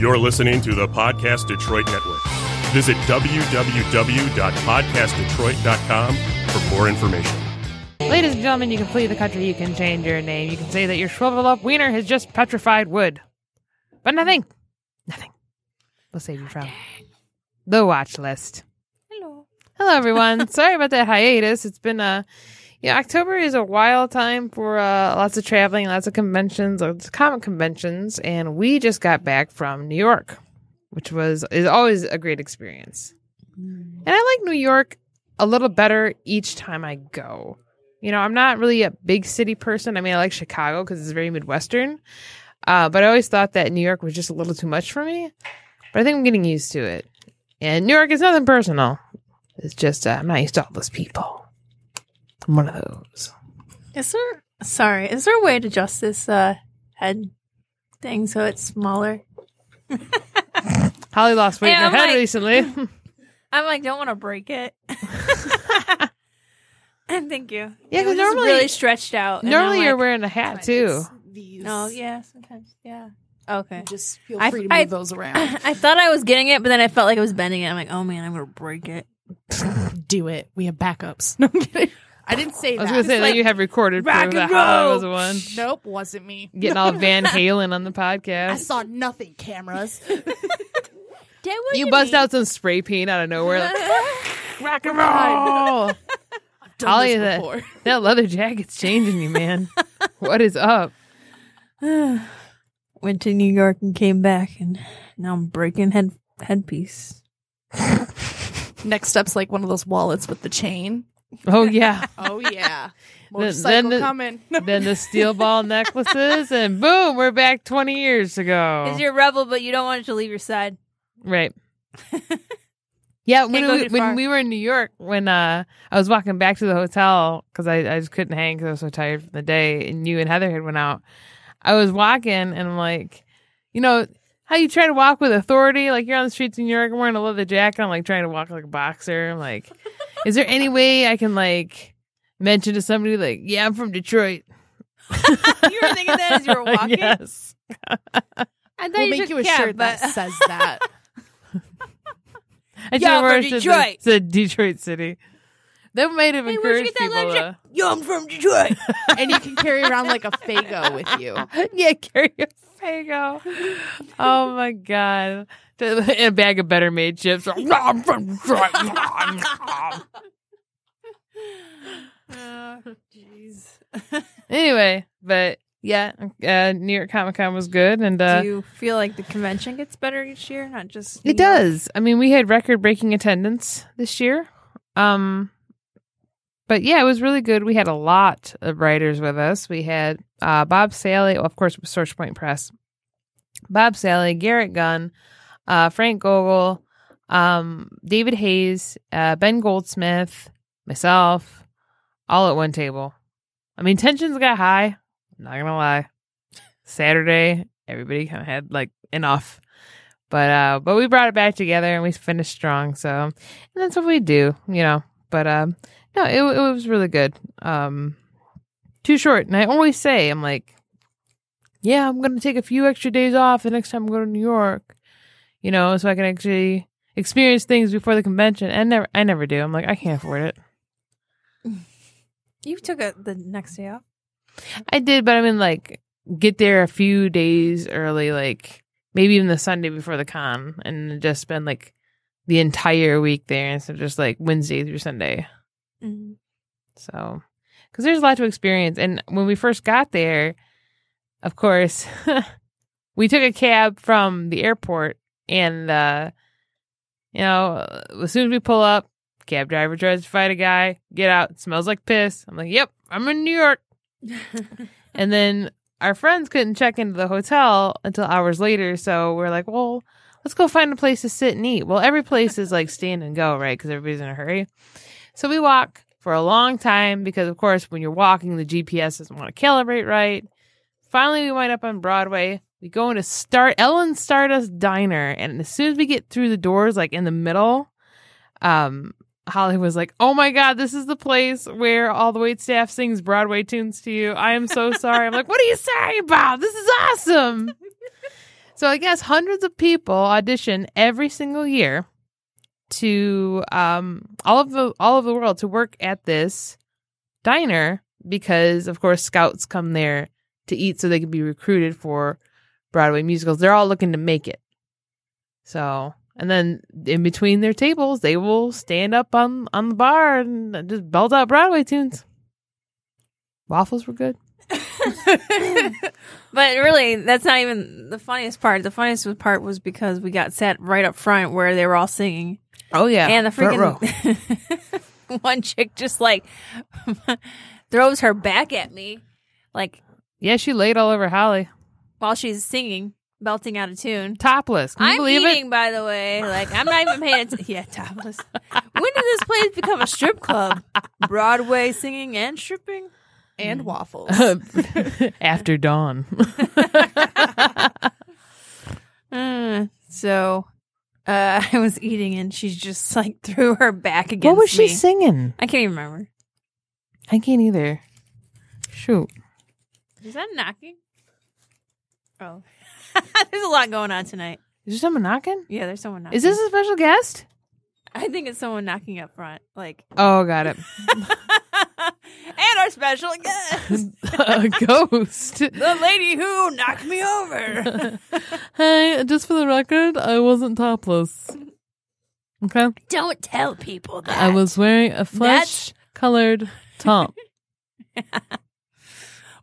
You're listening to the Podcast Detroit Network. Visit www.podcastdetroit.com for more information. Ladies and gentlemen, you can flee the country, you can change your name, you can say that your shriveled up wiener has just petrified wood. But nothing. Nothing. We'll save you from the watch list. Hello. Hello, everyone. Sorry about that hiatus. It's been uh yeah, October is a wild time for uh, lots of traveling, lots of conventions, lots of comic conventions, and we just got back from New York, which was is always a great experience. And I like New York a little better each time I go. You know, I'm not really a big city person. I mean, I like Chicago because it's very Midwestern, uh, but I always thought that New York was just a little too much for me. But I think I'm getting used to it. And New York is nothing personal. It's just uh, I'm not used to all those people. I'm one of those. Is there sorry, is there a way to adjust this uh head thing so it's smaller? Holly lost weight Hey, in her I'm head like- recently. I'm like, don't want to break it. and thank you. Yeah, it 'cause was just normally- really stretched out. and Normally I'm you're like, wearing a hat too. These. No, yeah, sometimes, yeah. Okay. Just feel I- free to move I- those around. I thought I was getting it, but then I felt like I was bending it. I'm like, oh man, I'm gonna break it. Do it. We have backups. No, I'm kidding. I didn't say that. I was gonna say It's that you have recorded rock proof that and Holly roll. was the one Nope, wasn't me. getting all Van Halen on the podcast. I saw nothing. Cameras. Dad, what You bust mean? out some spray paint out of nowhere. Like, rock and roll. I've done Holly, this that, before. that leather jacket's changing you, man. what is up? Went to New York and came back, and now I'm breaking head headpiece. Next step's like one of those wallets with the chain. Oh yeah. Oh yeah, then the- coming. then the steel ball necklaces, and boom, we're back 20 years ago. Because you're a rebel, but you don't want it to leave your side. Right. yeah, when, we, when we were in New York, when uh, I was walking back to the hotel because I, I just couldn't hang because I was so tired from the day, and you and Heather had went out. I was walking, and I'm like, you know, how you try to walk with authority? Like you're on the streets in New York, I'm wearing a leather jacket. I'm like trying to walk like a boxer. I'm like, is there any way I can like mention to somebody like, yeah, I'm from Detroit? You were thinking that as you were walking. yes. I thought We'll you make you a cab, shirt but that says that. I Yeah, should I'm from it to the- Detroit. to Detroit City. That might have Hey, where'd you encouraged get that people. leather uh, Yo, I'm from Detroit. and you can carry around like a Faygo with you. yeah, carry a Faygo. Oh my god. A bag of better made chips. Jeez. anyway, but yeah, uh, New York Comic Con was good, and uh, Do you feel like the convention gets better each year, not just New it York? does. I mean, we had record breaking attendance this year. Um, but yeah, it was really good. We had a lot of writers with us. We had uh, Bob Salley, well, of course, Source Point Press. Bob Salley, Garrett Gunn, uh, Frank Gogol, um, David Hayes, uh, Ben Goldsmith, myself, all at one table. I mean, tensions got high. Not gonna lie. Saturday, everybody kind of had like enough, but uh, but we brought it back together and we finished strong. So, and that's what we do, you know. But um, no, it it was really good. Um, too short, and I always say, I'm like, yeah, I'm gonna take a few extra days off the next time I go to New York, you know, so I can actually experience things before the convention. And never, I never do. I'm like, I can't afford it. You took it the next day off. I did, but I mean, like, get there a few days early, like maybe even the Sunday before the con, and just spend like the entire week there instead of just like Wednesday through Sunday. Mm-hmm. So, because there's a lot to experience. And when we first got there, of course, we took a cab from the airport, and, uh, you know, as soon as we pull up, cab driver tries to fight a guy, get out, smells like piss. I'm like, yep, I'm in New York. And then our friends couldn't check into the hotel until hours later. So we're like, well, let's go find a place to sit and eat. Well, every place is like stand and go, right? Because everybody's in a hurry. So we walk for a long time because, of course, when you're walking, the GPS doesn't want to calibrate right. Finally, we wind up on Broadway. We go into Start Ellen Stardust Diner, and as soon as we get through the doors, like in the middle, um, Holly was like, "Oh my god, this is the place where all the wait staff sings Broadway tunes to you." I am so sorry. I'm like, "What are you sorry about? This is awesome." So I guess hundreds of people audition every single year to um all of the all of the world to work at this diner because of course scouts come there to eat so they can be recruited for Broadway musicals. They're all looking to make it. So and then in between their tables, they will stand up on on the bar and just belt out Broadway tunes. Waffles were good. But really, that's not even the funniest part. The funniest part was because we got sat right up front where they were all singing. Oh yeah, and the front row. freaking one chick just like throws her back at me, like yeah, she laid all over Holly, while she's singing, belting out a tune. topless. Can you I'm believe eating, it? by the way. Like I'm not even paying attention. Yeah, topless. when did this place become a strip club? Broadway singing and stripping. and waffles. After dawn. Uh, so uh, I was eating, and she just like threw her back against what was she me. singing? I can't even remember. I can't either. Shoot. Is that knocking? Oh, there's a lot going on tonight. Is there someone knocking? Yeah, there's someone knocking. Is this a special guest? I think it's someone knocking up front, like, Oh, got it. and our special guest, a ghost. the lady who knocked me over. hey, just for the record, I wasn't topless. Okay. Don't tell people that. I was wearing a flesh colored top.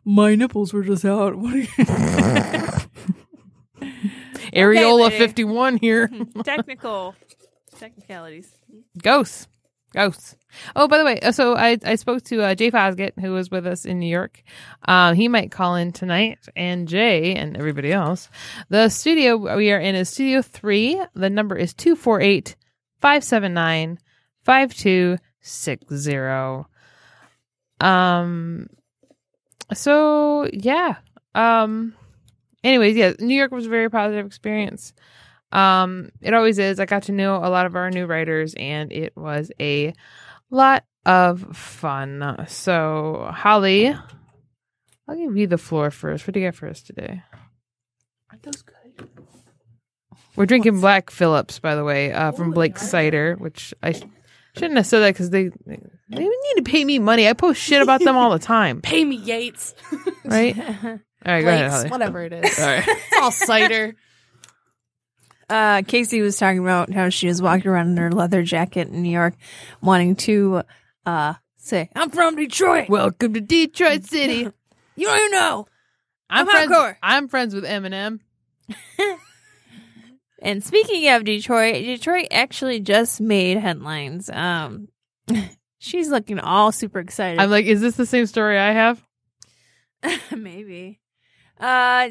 My nipples were just out. What are you? Areola lady. 51 here. technical technicalities. Ghosts. Ghosts. Oh, by the way, uh, so I, I spoke to uh, Jay Fosgitt, who was with us in New York. Um, he might call in tonight, and Jay and everybody else. The studio we are in is Studio 3. The number is 248 579 5260. Um, so yeah. Um, anyways, yeah, New York was a very positive experience. Um, it always is. I got to know a lot of our new writers, and it was a lot of fun. So, Holly, I'll give you the floor first. What do you got for us today? Aren't those good? We're drinking Black Phillips, by the way, uh, from Oh, Blake yeah. Cider, which I sh- shouldn't have said that because they they need to pay me money. I post shit about them all the time, Pay me, Yates. right? All right, go ahead, Holly. whatever it is. All right. It's all cider. Uh, Casey was talking about how she was walking around in her leather jacket in New York, wanting to uh say, "I'm from Detroit." Welcome to Detroit City. You don't even know. I'm, I'm friends. hardcore. I'm friends with Eminem. And speaking of Detroit, Detroit actually just made headlines. Um, she's looking all super excited. I'm like, is this the same story I have? Maybe. Uh,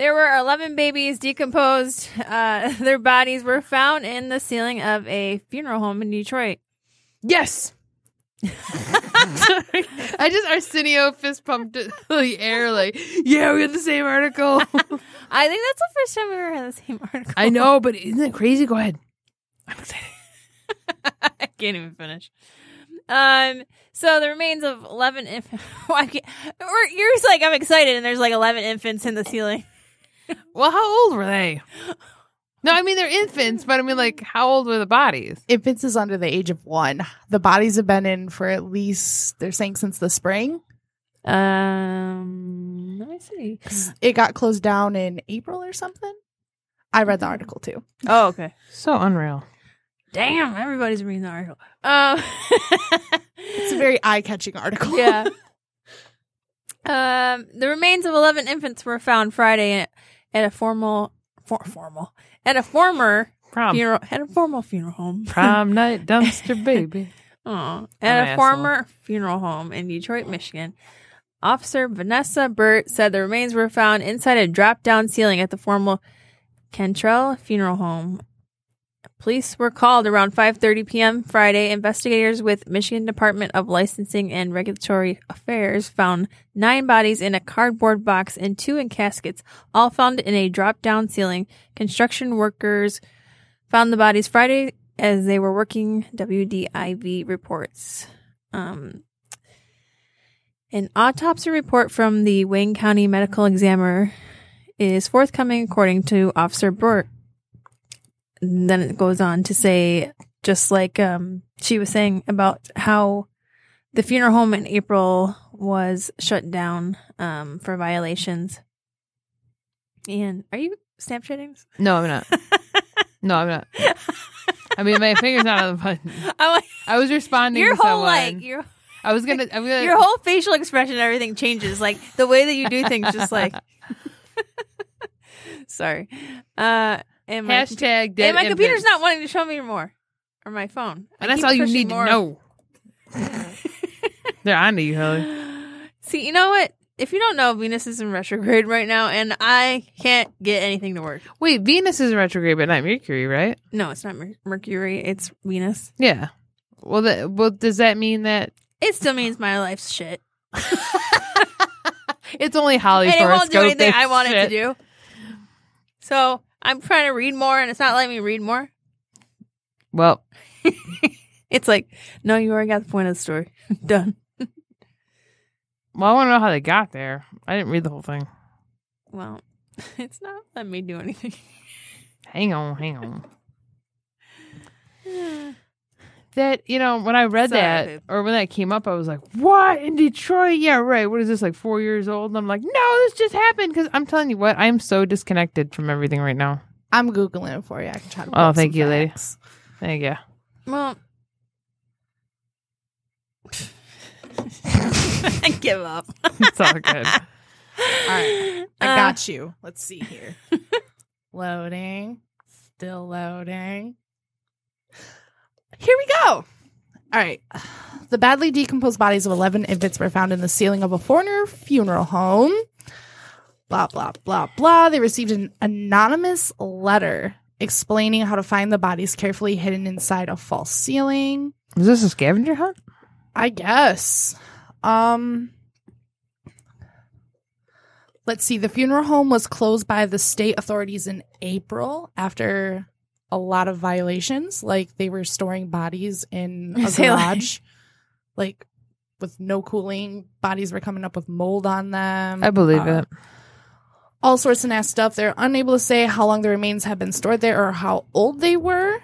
there were 11 babies decomposed. Uh, their bodies were found in the ceiling of a funeral home in Detroit. Yes. Sorry. I just Arsenio fist pumped it the air like, yeah, we had the same article. I think that's the first time we ever had the same article. I know, but isn't it crazy? Go ahead. I'm excited. I can't even finish. Um, so the remains of 11 infants. You're just like, I'm excited, and there's like 11 infants in the ceiling. Well, how old were they? No, I mean they're infants, but I mean like how old were the bodies? Infants is under the age of one. The bodies have been in for at least, they're saying since the spring. Um, let me see. It got closed down in April or something. I read the article too. Oh, okay. So unreal. Damn, everybody's reading the article. Um, It's a very eye catching article. yeah. Um, the remains of 11 infants were found Friday at, a formal, for, formal, at a former Prom, funeral, at a formal funeral home. prom night dumpster baby. I'm At a asshole. former funeral home in Detroit, Michigan. Officer Vanessa Burt said the remains were found inside a drop down ceiling at the formal Cantrell Funeral Home. Police were called around 5:30 p.m. Friday. Investigators with Michigan Department of Licensing and Regulatory Affairs found nine bodies in a cardboard box and two in caskets, all found in a drop-down ceiling. Construction workers found the bodies Friday as they were working. WDIV reports. Um, an autopsy report from the Wayne County Medical Examiner is forthcoming, according to Officer Burt. And then it goes on to say, just like um, she was saying about how the funeral home in April was shut down um, for violations. And are you Snapchatting? No, I'm not. No, I'm not. I mean, my finger's not on the button. I'm I was responding your to whole someone. like your I was gonna. I'm gonna. your whole facial expression and everything changes. Like the way that you do things, just like. Sorry. Uh, and my, hashtag dead and my computer's not wanting to show me more, or my phone. I And that's keep all you pushing need more. to know. They're on to you, Holly. See, you know what? If you don't know, Venus is in retrograde right now, and I can't get anything to work. Wait, Venus is in retrograde, but not Mercury, right? No, it's not Mer- Mercury. It's Venus. Yeah. Well, that, well, does that mean that It still means my life's shit, it's only Holly's and it won't do horoscope anything I want it to shit? do. So I'm trying to read more, and it's not letting me read more. Well, It's like, no, you already got the point of the story. Done. well, I want to know how they got there. I didn't read the whole thing. Well, it's not letting me do anything. Hang on, hang on. That you know, when I read Sorry, that or when that came up, I was like, "What in Detroit? Yeah, right. What is this like four years old?" And I'm like, "No, this just happened." Because I'm telling you what, I am so disconnected from everything right now. I'm googling it for you. I can try to. Oh, thank you, lady. facts. Thank you. Well, I give up. It's all good. All right, I Uh, got you. Let's see here. loading, still loading. Here we go. All right. The badly decomposed bodies of 11 infants were found in the ceiling of a foreigner funeral home. Blah, blah, blah, blah. They received an anonymous letter explaining how to find the bodies carefully hidden inside a false ceiling. Is this a scavenger hunt? I guess. Um Let's see. The funeral home was closed by the state authorities in April after a lot of violations, like they were storing bodies in a Say, like- garage like with no cooling. Bodies were coming up with mold on them. I believe Uh, it. all sorts of nasty stuff. They're unable to say how long the remains have been stored there or how old they were.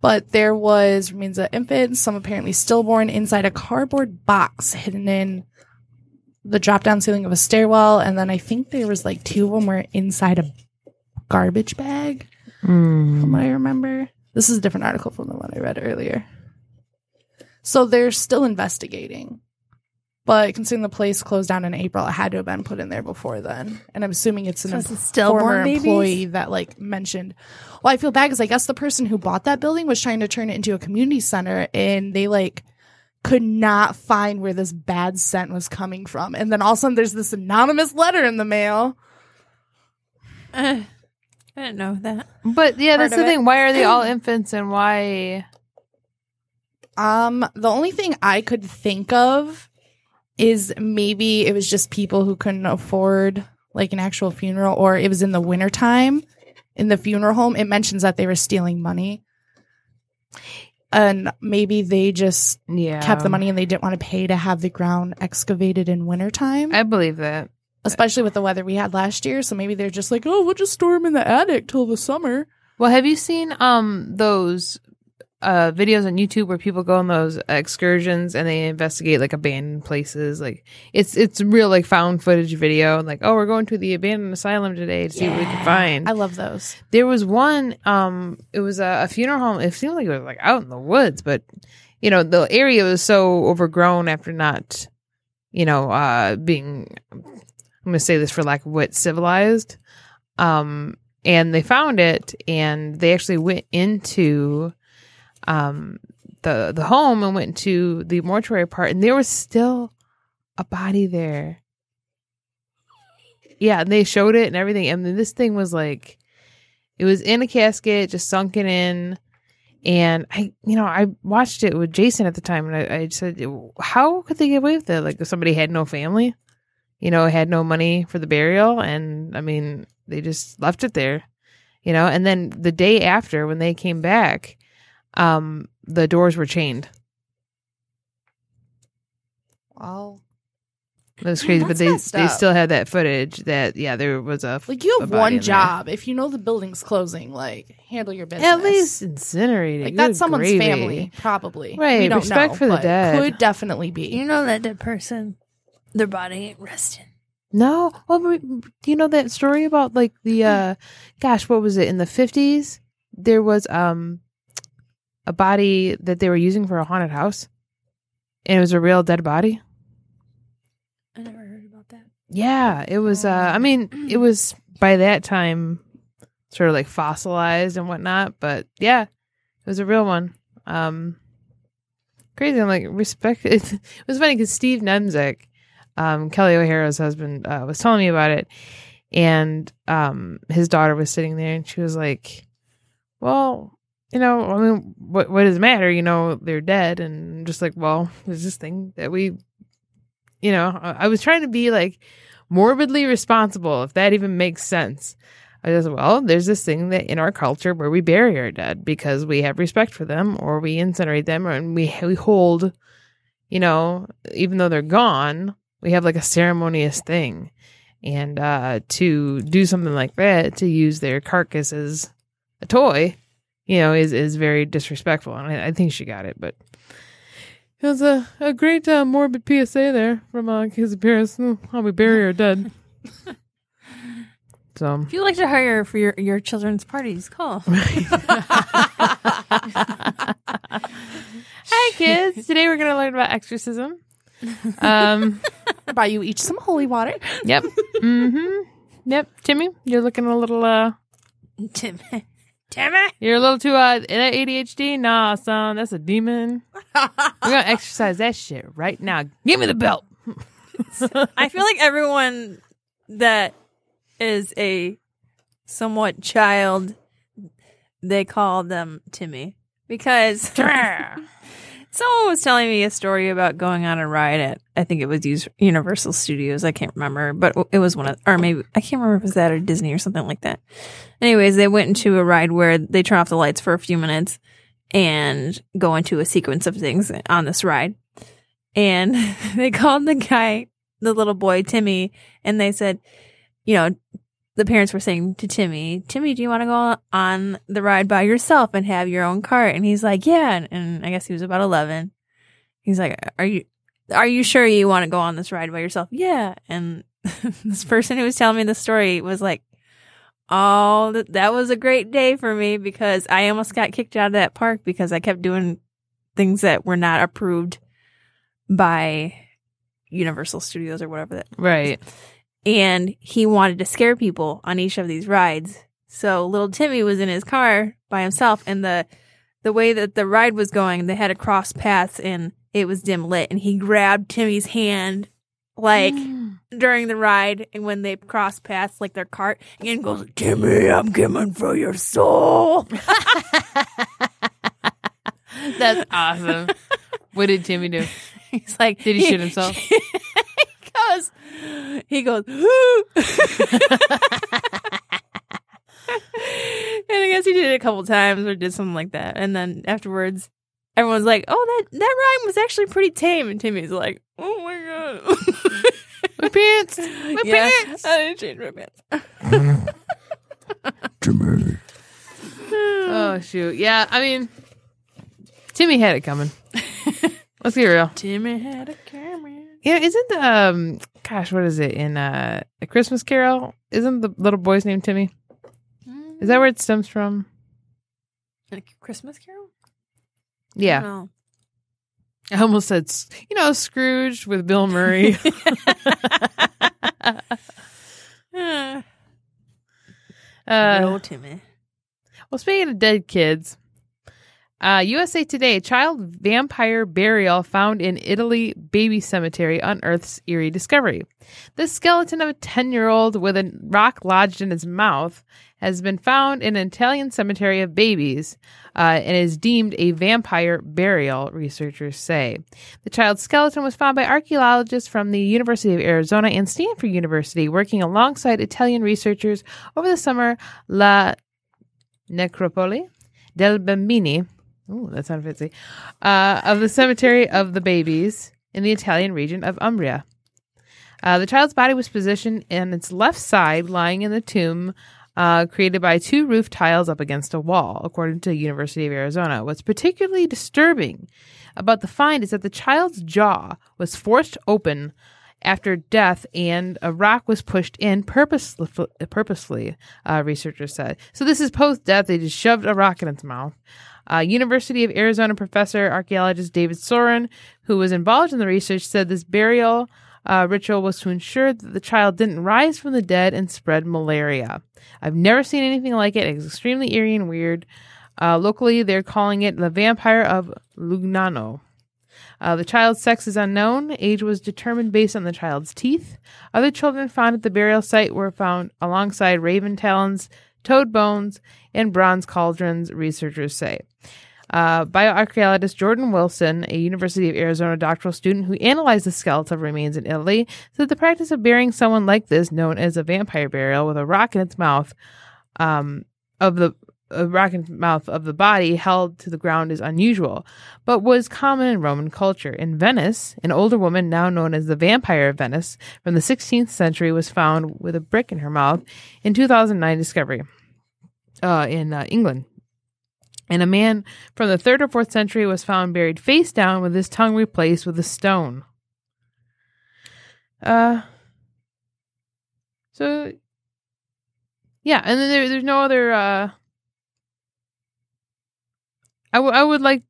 But there was remains of infants, some apparently stillborn, inside a cardboard box hidden in the drop down ceiling of a stairwell. And then I think there was like two of them were inside a garbage bag, Hmm. from what I remember. This is a different article from the one I read earlier. So they're still investigating. But considering the place closed down in April, it had to have been put in there before then. And I'm assuming it's an So em- former babies? employee that like mentioned. Well, I feel bad because I guess the person who bought that building was trying to turn it into a community center, and they like could not find where this bad scent was coming from. And then all of a sudden, there's this anonymous letter in the mail. Uh, I didn't know that. But yeah, Part that's the it. thing. Why are they all infants, and why? Um, the only thing I could think of is maybe it was just people who couldn't afford like an actual funeral, or it was in the wintertime in the funeral home. It mentions that they were stealing money. And maybe they just Yeah, kept the money and they didn't want to pay to have the ground excavated in wintertime, I believe that. Especially with the weather we had last year. So maybe they're just like, oh, we'll just store them in the attic till the summer. Well, have you seen um those uh videos on YouTube where people go on those excursions and they investigate like abandoned places? Like it's it's real like found footage video. Like oh, we're going to the abandoned asylum today to see what we can find. I love those. there was one um it was a, a funeral home it seemed like it was like out in the woods but you know the area was so overgrown after not you know uh being i'm gonna say this for lack of wit civilized um and they found it and they actually went into um the the home and went to the mortuary part and there was still a body there yeah and they showed it and everything and then this thing was like it was in a casket, just sunken in. And I, you know, I watched it with Jason at the time, and I, I said, "How could they get away with it? Like, if somebody had no family, you know, had no money for the burial, and I mean, they just left it there, you know." And then the day after, when they came back, um, the doors were chained. Well, It was crazy, but they they up. still had that footage that yeah, there was a Like you have one in there. job. If you know the building's closing, like handle your business. At least incinerate it. like Good that's someone's gravy. family, probably. Right, We don't respect know, for the dead. Could definitely be. You know that dead person, their body ain't resting. No, well, we- do you know that story about like the uh, gosh, what was it in the fifties? There was um a body that they were using for a haunted house, and it was a real dead body. I never heard about that. Yeah, it was. Uh, I mean, it was by that time sort of like fossilized and whatnot, but yeah, it was a real one. Um, crazy. I'm like respect. It, it was funny because Steve Nemzik, um, Kelly O'Hara's husband, uh, was telling me about it, and um, his daughter was sitting there, and she was like, "Well." You know, I mean, what what does it matter? You know, they're dead, and I'm just like, well, there's this thing that we you know, I, I was trying to be like morbidly responsible, if that even makes sense. I just, well, there's this thing that in our culture where we bury our dead because we have respect for them or we incinerate them and we, we hold, you know, even though they're gone, we have like a ceremonious thing. And uh, to do something like that, to use their carcass as a toy, you know, is, is very disrespectful. And I, I think she got it, but it was a, a great uh, morbid PSA there from uh, his appearance. Oh, How we bury our dead. so, If you'd like to hire for your, your children's parties, call. hi kids. Today we're gonna learn about exorcism. Um, Buy you each some holy water. yep. Mm-hmm. Yep. Timmy, you're looking a little uh, Tim. Timmy? you're a little too uh, that ADHD. Nah, son, that's a demon. We're gonna exercise that shit right now. Give me the belt. I feel like everyone that is a somewhat child, they call them Timmy. Because someone was telling me a story about going on a ride at, I think it was Universal Studios. I can't remember, but it was one of, or maybe, I can't remember if it was that or Disney or something like that. Anyways, they went into a ride where they turn off the lights for a few minutes and go into a sequence of things on this ride. And they called the guy, the little boy, Timmy, and they said, you know, the parents were saying to Timmy, Timmy, do you want to go on the ride by yourself and have your own cart? And he's like, yeah. And, and I guess he was about 11. He's like, are you, are you sure you want to go on this ride by yourself? Yeah. And this person who was telling me the story was like, oh, th- that was a great day for me because I almost got kicked out of that park because I kept doing things that were not approved by Universal Studios or whatever that Right. And he wanted to scare people on each of these rides. So little Timmy was in his car by himself and the the way that the ride was going, they had to cross paths and it was dim lit and he grabbed Timmy's hand like mm. during the ride and when they crossed paths like their cart and goes, Timmy, I'm coming for your soul. That's awesome. what did Timmy do? He's like Did he shit himself? he goes he goes and I guess he did it a couple times or did something like that. And then afterwards everyone's like, Oh, that that rhyme was actually pretty tame and Timmy's like, Oh my god. My pants. My yeah, pants. I didn't change my pants. Timmy. Oh shoot. Yeah, I mean Timmy had it coming. Let's get real. Timmy had a camera. Yeah, isn't the um gosh, what is it in uh a Christmas Carol? Isn't the little boy's name Timmy? Is that where it stems from? a Christmas Carol? Yeah. I almost said you know, Scrooge with Bill Murray. Uh, uh no Timmy. Well, speaking of dead kids, uh, USA Today, child vampire burial found in Italy baby cemetery unearths eerie discovery. The skeleton of a 10 year old with a rock lodged in his mouth has been found in an Italian cemetery of babies uh, and is deemed a vampire burial, researchers say. The child's skeleton was found by archaeologists from the University of Arizona and Stanford University working alongside Italian researchers over the summer. La Necropoli del Bambini, ooh, that sounds fancy, uh, of the Cemetery of the Babies in the Italian region of Umbria. Uh, the child's body was positioned in its left side, lying in the tomb uh, created by two roof tiles up against a wall, according to University of Arizona. What's particularly disturbing about the find is that the child's jaw was forced open after death and a rock was pushed in purposely, purposely uh, researchers said. So this is post-death. They just shoved a rock in its mouth. Uh, University of Arizona professor archaeologist David Soren, who was involved in the research, said this burial uh, ritual was to ensure that the child didn't rise from the dead and spread malaria. I've never seen anything like it. It's extremely eerie and weird. Uh, locally, they're calling it the vampire of Lugnano. Uh, the child's sex is unknown. Age was determined based on the child's teeth. Other children found at the burial site were found alongside raven talons, toad bones, and bronze cauldrons, researchers say. Uh, bioarchaeologist Jordan Wilson, a University of Arizona doctoral student who analyzed the skeletal remains in Italy, said the practice of burying someone like this, known as a vampire burial, with a rock in its mouth, um, of the a in mouth of the body held to the ground is unusual, but was common in Roman culture. In Venice, an older woman, now known as the Vampire of Venice, from the 16th century, was found with a brick in her mouth in 2009 discovery uh, in uh, England. And a man from the third or fourth century was found buried face down with his tongue replaced with a stone. Uh, so yeah, and then there, there's no other. Uh, I, w- I would like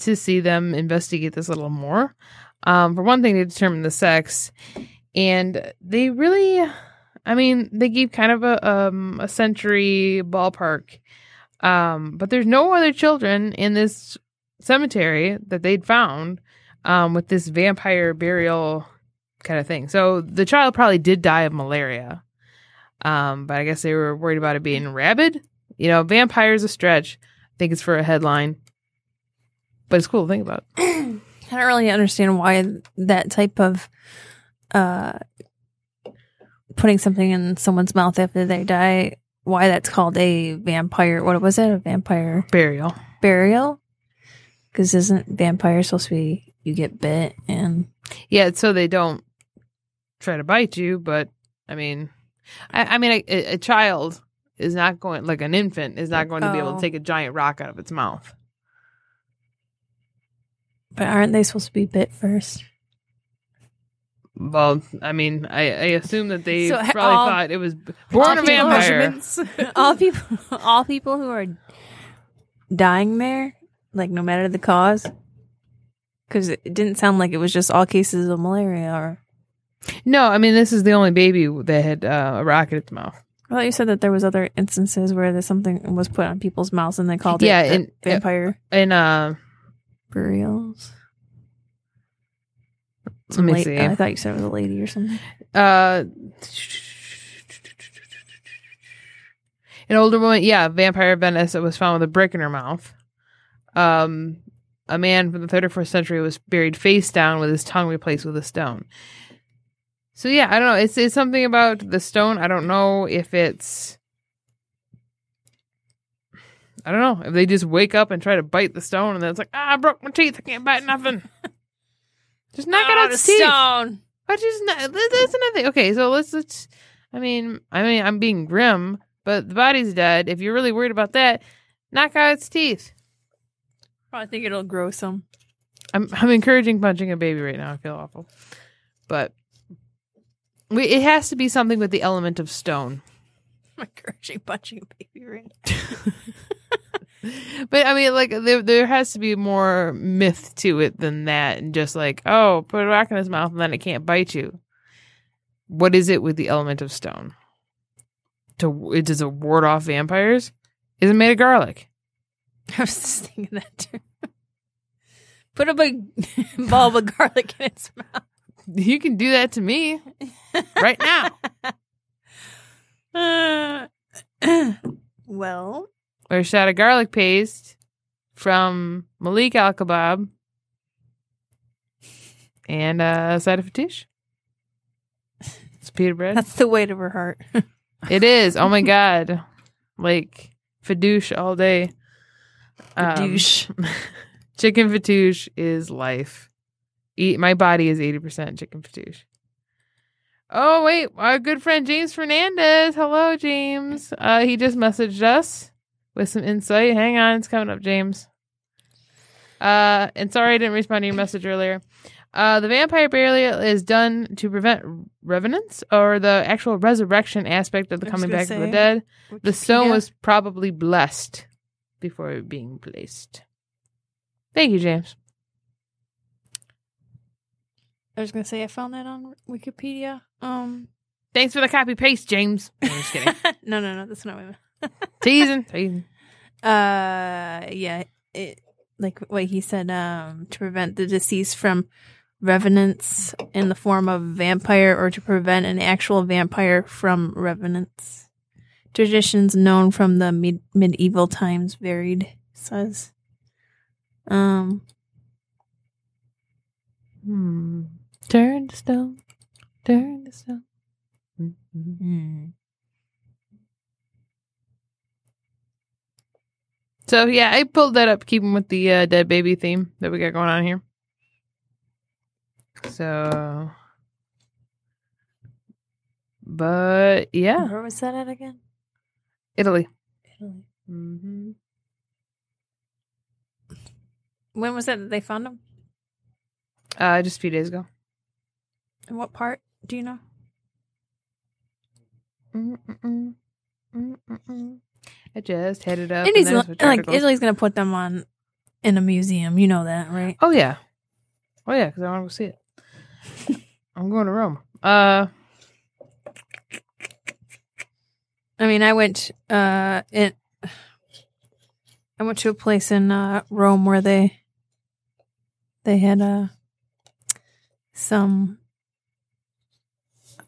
to see them investigate this a little more. Um, for one thing, to determine the sex, and they really, I mean, they gave kind of a um a century ballpark um, but there's no other children in this cemetery that they'd found um, with this vampire burial kind of thing. So the child probably did die of malaria. Um, but I guess they were worried about it being rabid. You know, vampire's a stretch. I think it's for a headline. But it's cool to think about. I don't really understand why that type of uh putting something in someone's mouth after they die why that's called a vampire. What was it? A vampire Burial. burial? Because isn't vampire supposed to be you get bit and Yeah, so they don't try to bite you, but I mean, I, I mean, a, a child is not going, like an infant is not going to be able Oh. to take a giant rock out of its mouth. But aren't they supposed to be bit first? Well, I mean, I, I assume that they So, probably all- thought it was born a vampire. all people, all people who are dying there, like no matter the cause, because it didn't sound like it was just all cases of malaria. Or No, I mean, this is the only baby that had uh, a rocket at the mouth. I thought you said that there was other instances where there's something was put on people's mouths and they called Yeah, it and- vampire And uh, burials. let me see. I thought you said it was a lady or something. Uh, an older woman, yeah, vampire Venice that was found with a brick in her mouth. Um, a man from the third or fourth century was buried face down with his tongue replaced with a stone. So yeah, I don't know. It's it's something about the stone. I don't know if it's. I don't know if they just wake up and try to bite the stone, and then it's like, ah, I broke my teeth. I can't bite nothing. just knock it out its teeth. stone. But just not, that's another thing. Okay, so let's let's. I mean, I mean, I'm being grim, but the body's dead. If you're really worried about that, knock out its teeth. I think it'll grow some. I'm I'm encouraging punching a baby right now. I feel awful, but we, it has to be something with the element of stone. I'm encouraging punching a baby right now. But I mean, like there there has to be more myth to it than that, and just like oh, put a rock in his mouth and then it can't bite you. What is it with the element of stone? To it does it ward off vampires? Is it made of garlic? I was just thinking that too. Put a big bulb of garlic in its mouth. You can do that to me right now. Uh, well, or a shot of garlic paste from Malek Al Kabob and uh, a side of fetish. It's pita bread. that's the weight of her heart. It is. Oh my god. Like fadouche all day. Um, douche. chicken fatouche is life. Eat my body is 80% chicken fatouche. Oh wait, our good friend James Fernandez. Hello, James. Uh, he just messaged us with some insight. Hang on, it's coming up, James. Uh, and sorry I didn't respond to your message earlier. Uh, the vampire burial is done to prevent revenants or the actual resurrection aspect of the coming back of the dead. The stone was probably blessed before being placed. Thank you, James. I was gonna say I found that on Wikipedia. Um, Thanks for the copy paste, James. I'm just kidding. no, no, no, that's not what I meant. Teasing, teasing. Uh, yeah, it like what he said. Um, to prevent the deceased from revenants in the form of vampire, or to prevent an actual vampire from revenants. Traditions known from the mid- medieval times varied. Says, um, Hmm. Turn to stone. Turn to stone. Mhm. So yeah, I pulled that up, keeping with the uh, dead baby theme that we got going on here. So, but yeah, where was that at again? Italy. Italy. hmm When was that that they found him? Uh, just a few days ago. In what part? Do you know? Mm-mm-mm. Mm-mm-mm. I just had it up. And there's gonna- like. Italy's gonna put them on in a museum. You know that, right? Oh yeah, oh yeah, because I want to go see it. I'm going to Rome. Uh, I mean, I went uh in I went to a place in uh Rome where they they had uh some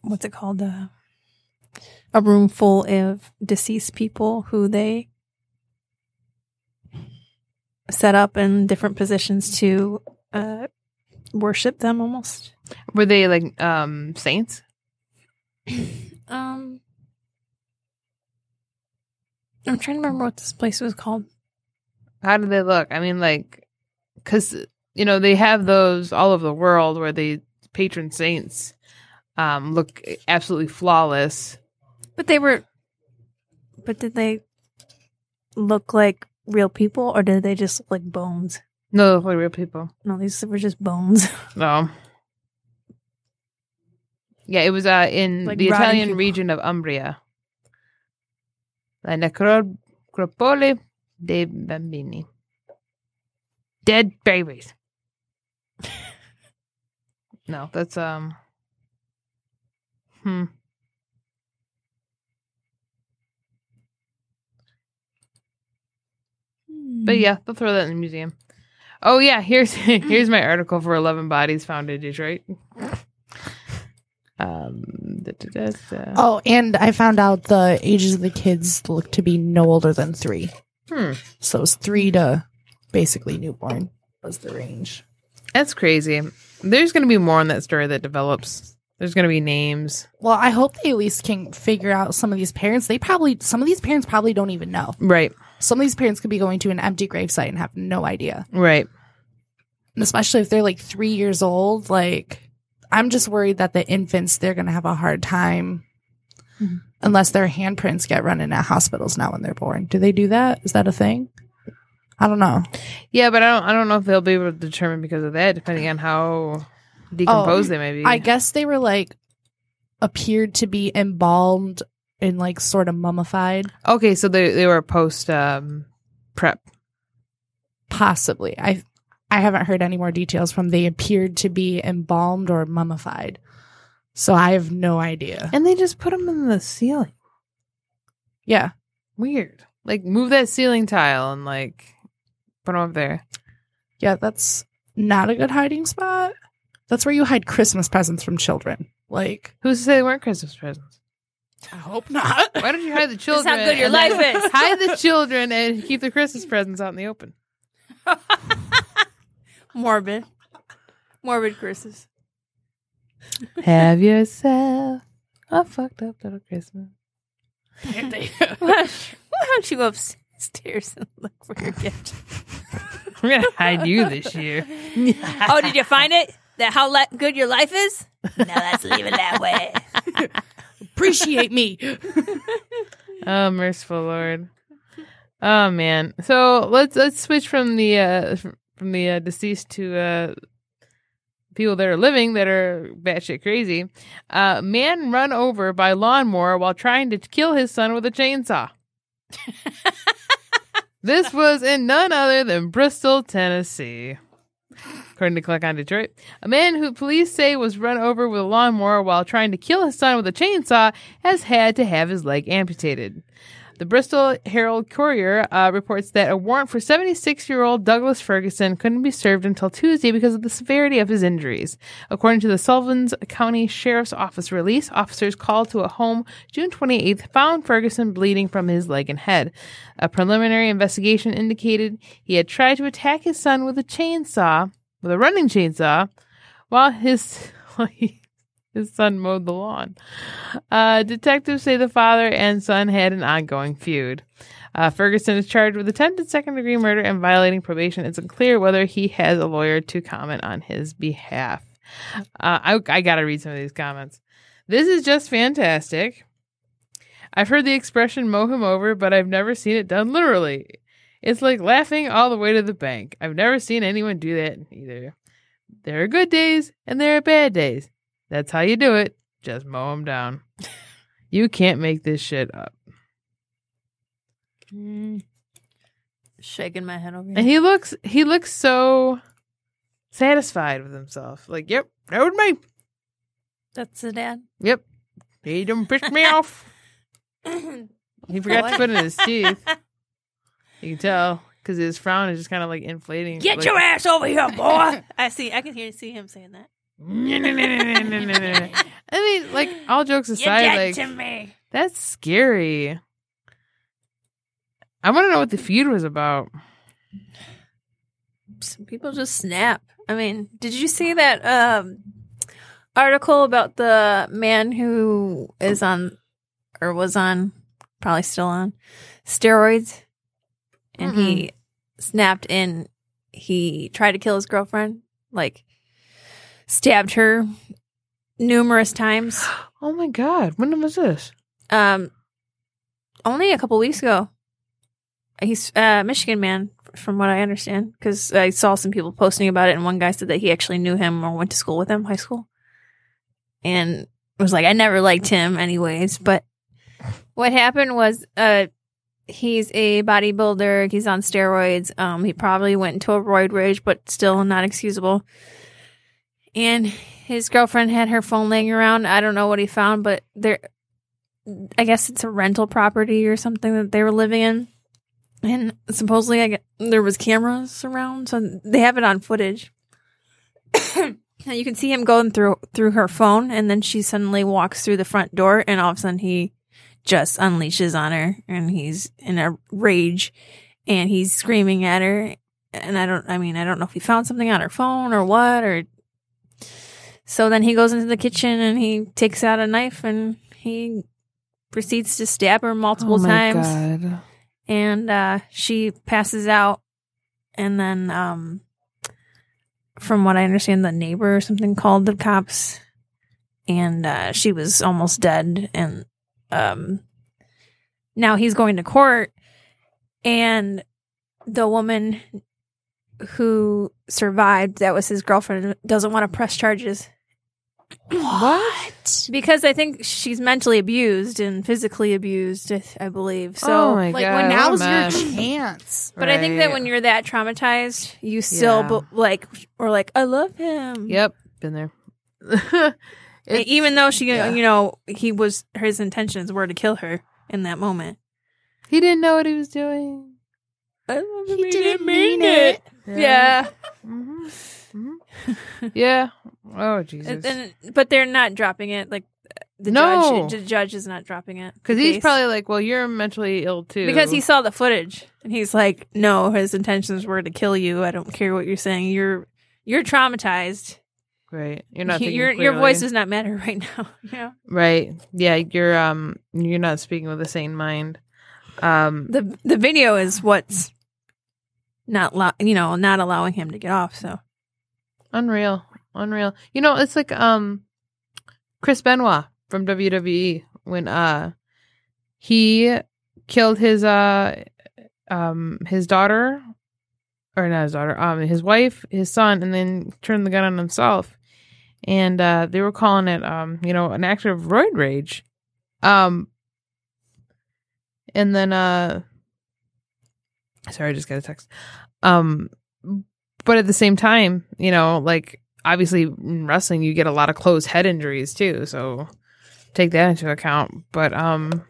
what's it called uh, a room full of deceased people who they set up in different positions to uh worship them almost were they like um saints? um I'm trying to remember what this place was called. How do they look? I mean, like, because you know they have those all over the world where the patron saints um look absolutely flawless. But they were. But did they look like real people, or did they just look like bones? No, they look like real people. No, these were just bones. No. Yeah, it was uh in Like the rotting Italian people. region of Umbria. La necropoli dei bambini. Dead babies. no, that's um. Hmm. But yeah, they'll throw that in the museum. Oh yeah, here's here's my article for Eleven Bodies Found in Detroit. Um. da, da, da, da. Oh, and I found out the ages of the kids look to be no older than three. Hmm. So it's three to basically newborn was the range. That's crazy. There's going to be more on that story that develops. There's going to be names. Well, I hope they at least can figure out some of these parents. They probably some of these parents probably don't even know. Right. Some of these parents could be going to an empty gravesite and have no idea. Right. And especially if they're like three years old, like I'm just worried that the infants they're gonna have a hard time Mhm. unless their handprints get running at hospitals now when they're born. Do they do that? Is that a thing? I don't know. Yeah, but I don't. I don't know if they'll be able to determine because of that, depending on how decomposed they may be. I guess they were like appeared to be embalmed and like sort of mummified. okay, so they they were post um, prep. Possibly. I I haven't heard any more details from they appeared to be embalmed or mummified. So I have no idea. And they just put them in the ceiling. Yeah. Weird. Like move that ceiling tile and like put them up there. Yeah, that's not a good hiding spot. That's where you hide Christmas presents from children. Like, Who's to say they weren't Christmas presents? I hope not. Why don't you hide the That's children? how good your life is. Hide the children and keep the Christmas presents out in the open. Morbid. Morbid curses. Have yourself a fucked up little Christmas. Why don't you go upstairs and look for your gift? We're gonna hide you this year. oh, did you find it? That how li- good your life is? No, let's leave it that way. Appreciate me. Oh, merciful Lord. Oh man. So let's let's switch from the uh from the uh, deceased to uh people that are living that are batshit crazy. Uh man run over by lawnmower while trying to kill his son with a chainsaw. this was in none other than Bristol, Tennessee. According to Click on Detroit, a man who police say was run over with a lawnmower while trying to kill his son with a chainsaw has had to have his leg amputated. The Bristol Herald Courier uh, reports that a warrant for 76 year old Douglas Ferguson couldn't be served until Tuesday because of the severity of his injuries. According to the Sullivan's County Sheriff's Office release, officers called to a home June 28th found Ferguson bleeding from his leg and head. A preliminary investigation indicated he had tried to attack his son with a chainsaw, with a running chainsaw, while his. his son mowed the lawn. Uh, detectives say the father and son had an ongoing feud. Uh, Ferguson is charged with attempted second degree murder and violating probation. It's unclear whether he has a lawyer to comment on his behalf. Uh, I, I gotta read some of these comments. This is just fantastic. I've heard the expression mow him over, but I've never seen it done literally. It's like laughing all the way to the bank. I've never seen anyone do that either. There are good days and there are bad days. That's how you do it. Just mow them down. you can't make this shit up. Mm. Shaking my head over And he looks he looks so satisfied with himself. Like, yep, that was me. That's the dad. Yep. He done pissed me off. He forgot to put in his teeth. You can tell because his frown is just kind of like inflating. Get like, your ass over here, boy! I see. I can hear see him saying that. I mean, like all jokes You're aside, dead like to me. that's scary. I want to know what the feud was about. Some people just snap. I mean, did you see that um, article about the man who is on or was on, probably still on steroids, and he snapped in. he tried to kill his girlfriend, like stabbed her numerous times. Oh my god, when was this? Um, only a couple weeks ago. He's a Michigan man, from what I understand, because I saw some people posting about it, and one guy said that he actually knew him or went to school with him, high school, and was like, I never liked him, anyways. But what happened was, uh, he's a bodybuilder. He's on steroids. Um, he probably went into a roid rage, but still not excusable. And his girlfriend had her phone laying around. I don't know what he found, but there I guess it's a rental property or something that they were living in. And supposedly I get, there was cameras around, so they have it on footage. and you can see him going through through her phone and then she suddenly walks through the front door and all of a sudden he just unleashes on her and he's in a rage and he's screaming at her and I don't I mean I don't know if he found something on her phone or what or so then he goes into the kitchen and he takes out a knife and he proceeds to stab her multiple oh my times god. and uh, she passes out and then um, from what i understand the neighbor or something called the cops and uh, she was almost dead and um, now he's going to court and the woman who survived that was his girlfriend doesn't want to press charges What? because I think she's mentally abused and physically abused, I, believe. So, oh my Like god. when now's your chance. but I think that when you're that traumatized, you still Yeah. bu- like or like I love him. Yep, been there. It's- Even though she, yeah. you know, he was his intentions were to kill her in that moment. he didn't know what he was doing. I love him. He didn't mean it. Yeah. hmm hmm yeah. Oh Jesus. And, and- but they're not dropping it. Like the No. judge, the judge is not dropping it Because he's case. probably like, well, you're mentally ill too. because he saw the footage and he's like, no, his intentions were to kill you. I don't care what you're saying. You're you're traumatized. Right. You're not. Your your voice does not matter right now. Know right. Yeah, you're um, you're not speaking with a sane mind. Um, the the video is what's not lo- you know not allowing him to get off. So unreal, unreal. You know, it's like um, Chris Benoit from WWE when uh he killed his uh um his daughter or not his daughter um his wife his son and then turned the gun on himself and uh they were calling it um you know an act of roid rage. Um and then uh sorry i just got a text. Um but at the same time you know like obviously in wrestling you get a lot of closed head injuries too so take that into account. But um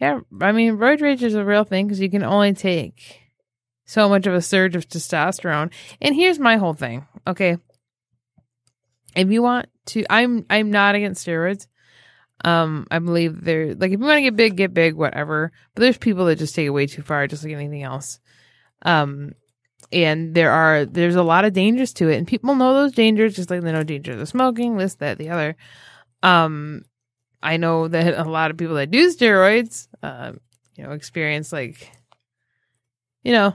yeah i mean roid rage is a real thing because you can only take so much of a surge of testosterone. And here's my whole thing okay if you want to i'm i'm not against steroids. Um i believe they're like if you want to get big get big whatever. But there's people that just take it way too far just like anything else. Um and there are there's a lot of dangers to it. And people know those dangers just like they know dangers of smoking this that the other. Um i know that a lot of people that do steroids um you know experience like you know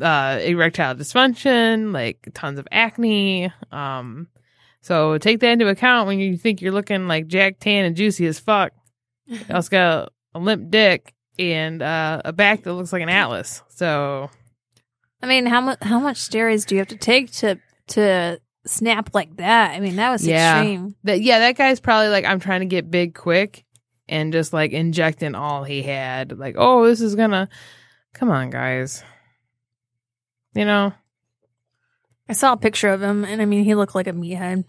uh erectile dysfunction like tons of acne um so take that into account when you think you're looking like jack tan and juicy as fuck you also got a limp dick and uh, a back that looks like an atlas so I mean, how much how much steroids do you have to take to to snap like that? I mean, that was Yeah. extreme. that yeah that guy's probably like i'm trying to get big quick and just like injecting all he had like oh this is gonna come on guys you know I saw a picture of him, and I mean, he looked like a meathead.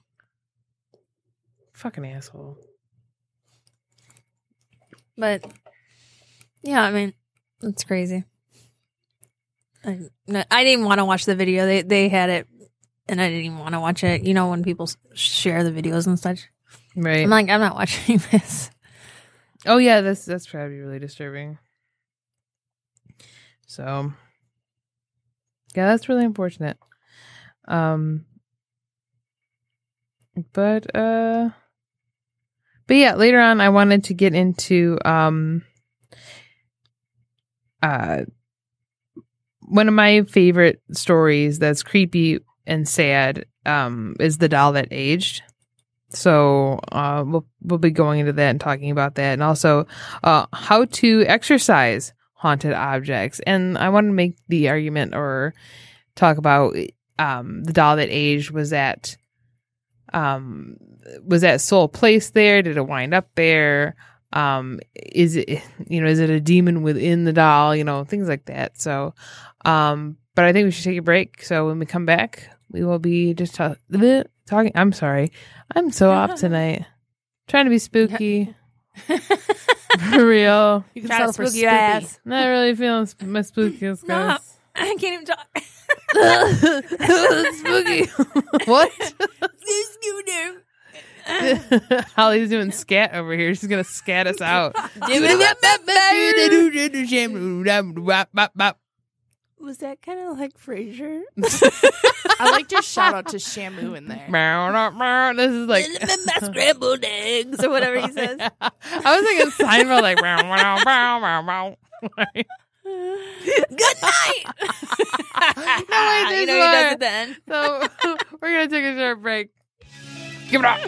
Fucking asshole But yeah, I mean, it's crazy. I, I didn't want to watch the video. They they had it, and I didn't even want to watch it. You know, when people share the videos and such, right I'm like, I'm not watching this. oh yeah that's that's probably really disturbing so yeah that's really unfortunate um but uh but yeah later on i wanted to get into um uh one of my favorite stories that's creepy and sad um is the doll that aged. So uh we'll we'll be going into that and talking about that. And also uh how to exercise haunted objects. And i want to make the argument or talk about um the doll that aged was at um was that soul placed there? Did it wind up there? Um is it you know is it a demon within the doll? You know things like that. So um but i think we should take a break. So when we come back we will be just ta- bleh, talking i'm sorry. I'm so off tonight. Trying to be spooky. For real. You can Try to settle for spook your spoopy. ass. not really feeling sp- my spookiest No. guys. I can't even talk. spooky. What Holly's doing scat over here. She's gonna scat us out. Was that kind of like Frasier? I like to shout out to Shamu in there. this is like my scrambled eggs or whatever he says. I was thinking Seinfeld, like bow, bow, bow, bow, bow. Like, Good night. No, wait, you there's know he does at the end. so we're gonna take a short break. Give it up.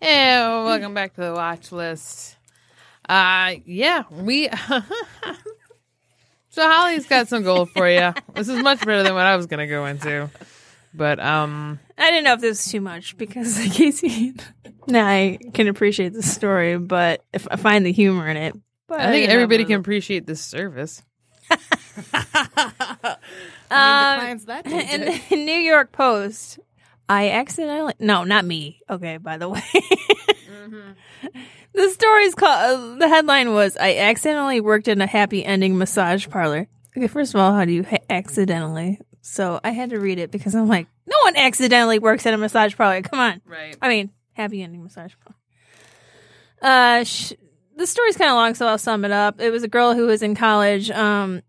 Hey, welcome back to the watch list. Uh yeah, we So Holly's got some gold for you. This is much better than what I was gonna go into. But um I didn't know if this was too much because Casey and I can appreciate the story, but if I find the humor in it, but I think everybody can appreciate this service. I mean, the Um, that in the New York Post, I accidentally no, not me. Okay, by the way. The story's called. Uh, the headline was "I accidentally worked in a happy ending massage parlor." Okay, first of all, how do you ha- accidentally? So I had to read it because I'm like, no one accidentally works at a massage parlor. Come on. Right. I mean, happy ending massage parlor. Uh, sh- the story's kind of long, so I'll sum it up. It was a girl who was in college, um,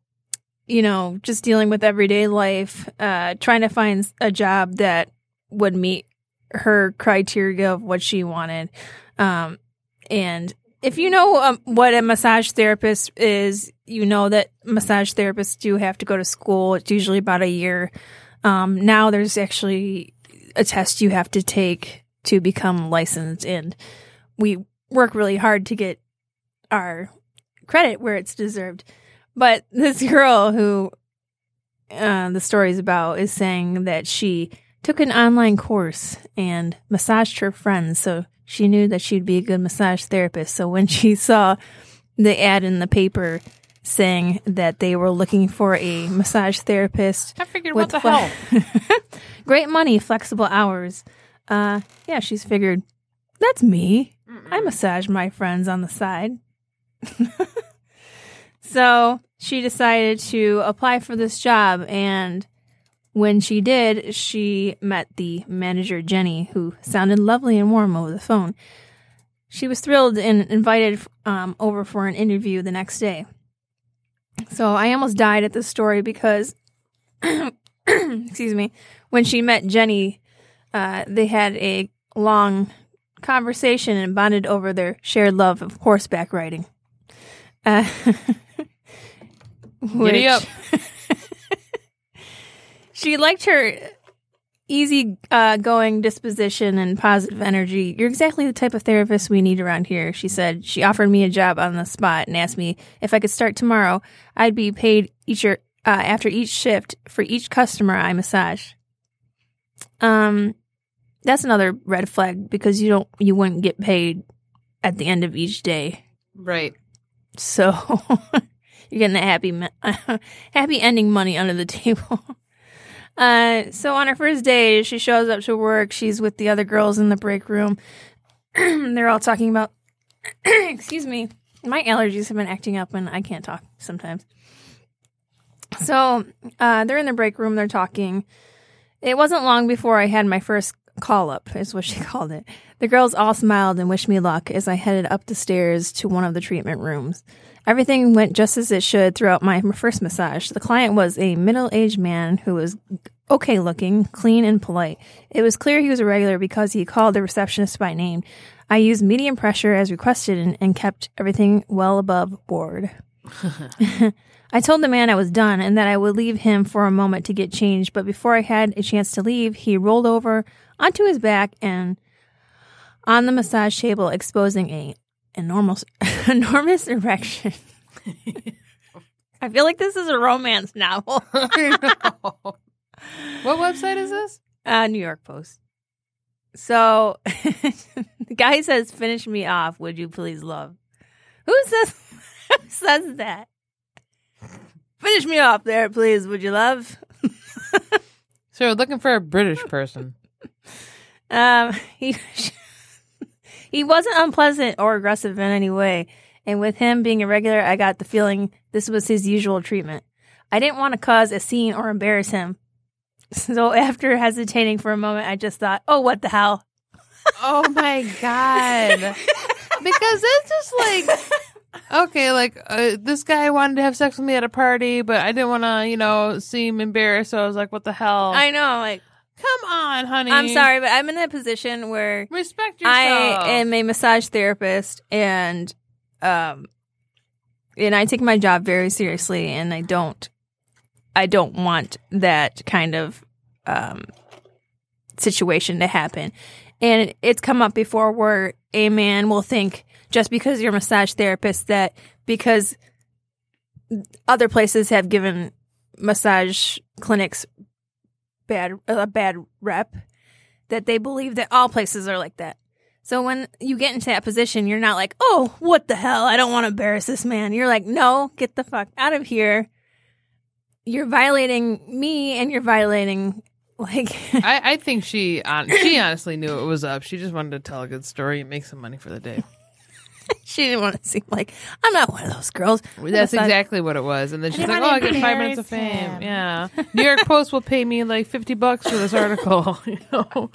you know, just dealing with everyday life, uh, trying to find a job that would meet her criteria of what she wanted. Um, and if you know um, what a massage therapist is, you know that massage therapists do have to go to school. It's usually about a year. um, now there's actually a test you have to take to become licensed, and we work really hard to get our credit where it's deserved. But this girl who uh, the is about is saying that she took an online course and massaged her friends, so she knew that she'd be a good massage therapist. So when she saw the ad in the paper saying that they were looking for a massage therapist I figured, what the hell? great money, flexible hours. Uh, yeah, she's figured that's me. I massage my friends on the side. so she decided to apply for this job, and when she did, she met the manager, Jenny, who sounded lovely and warm over the phone. She was thrilled and invited um, over for an interview the next day. So I almost died at this story because, excuse me, when she met Jenny, uh, they had a long conversation and bonded over their shared love of horseback riding. Uh, Giddy up. she liked her easy uh, going disposition and positive energy. You're exactly the type of therapist we need around here, she said. She offered me a job on the spot and asked me if I could start tomorrow. I'd be paid each uh, after each shift for each customer I massage. Um, that's another red flag because you don't you wouldn't get paid at the end of each day. Right. So you're getting that happy, happy ending money under the table. Uh, so on her first day, she shows up to work. She's with the other girls in the break room. They're all talking about. excuse me, my allergies have been acting up, and I can't talk sometimes. So uh, they're in the break room. They're talking. It wasn't long before I had my first call up, is what she called it. The girls all smiled and wished me luck as I headed up the stairs to one of the treatment rooms. Everything went just as it should throughout my first massage. The client was a middle aged man who was okay looking, clean, and polite. It was clear he was a regular because he called the receptionist by name. I used medium pressure as requested and, and kept everything well above board. I told the man I was done and that I would leave him for a moment to get changed, but before I had a chance to leave, he rolled over onto his back and on the massage table, exposing a enormous, enormous erection. I feel like this is a romance novel. what website is this? Uh, New York Post. So the guy says, "Finish me off, would you please, love?" Who says who says that? Finish me off, there, please, would you, love? So we're looking for a British person. Um, he he wasn't unpleasant or aggressive in any way, and with him being a regular, I got the feeling this was his usual treatment. I didn't want to cause a scene or embarrass him, so after hesitating for a moment, I just thought, "Oh, what the hell." Oh my god! because it's just like okay, like uh, this guy wanted to have sex with me at a party, but I didn't want to, you know, seem embarrassed. So I was like, "What the hell?" I know, like Come on, honey. I'm sorry, but I'm in a position where Respect yourself. I am a massage therapist and um and I take my job very seriously and I don't I don't want that kind of um situation to happen. And it's come up before where a man will think just because you're a massage therapist that because other places have given massage clinics bad a bad rep that they believe that all places are like that. So when you get into that position, you're not like, "Oh, what the hell? I don't want to embarrass this man." You're like, "No, get the fuck out of here." You're violating me and you're violating like I, I think she on, she honestly knew it was up. She just wanted to tell a good story and make some money for the day. she didn't want to seem like I'm not one of those girls. That's Massage- exactly what it was. And then she's like, "Oh, I get five minutes of fame." him. Yeah, New York Post will pay me like fifty bucks for this article. you know,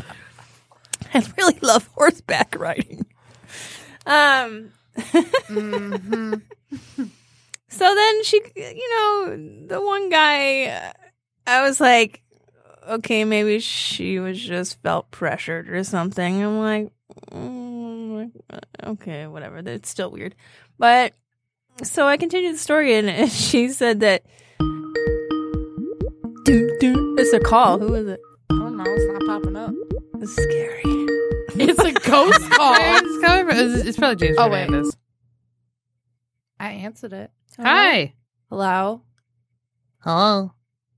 I really love horseback riding. Um. Mm-hmm. So then she, you know, the one guy, I was like, okay, maybe she was just felt pressured or something. I'm like, mm, Uh, okay, whatever. It's still weird. But so I continued the story and she said that. Dun, dun, What's the call? Who is it? Oh, I don't know. It's not popping up. It's scary. It's a ghost call. it's coming from? It's, it's probably James Oh, wait. I answered it. Hi. Hello. Hello.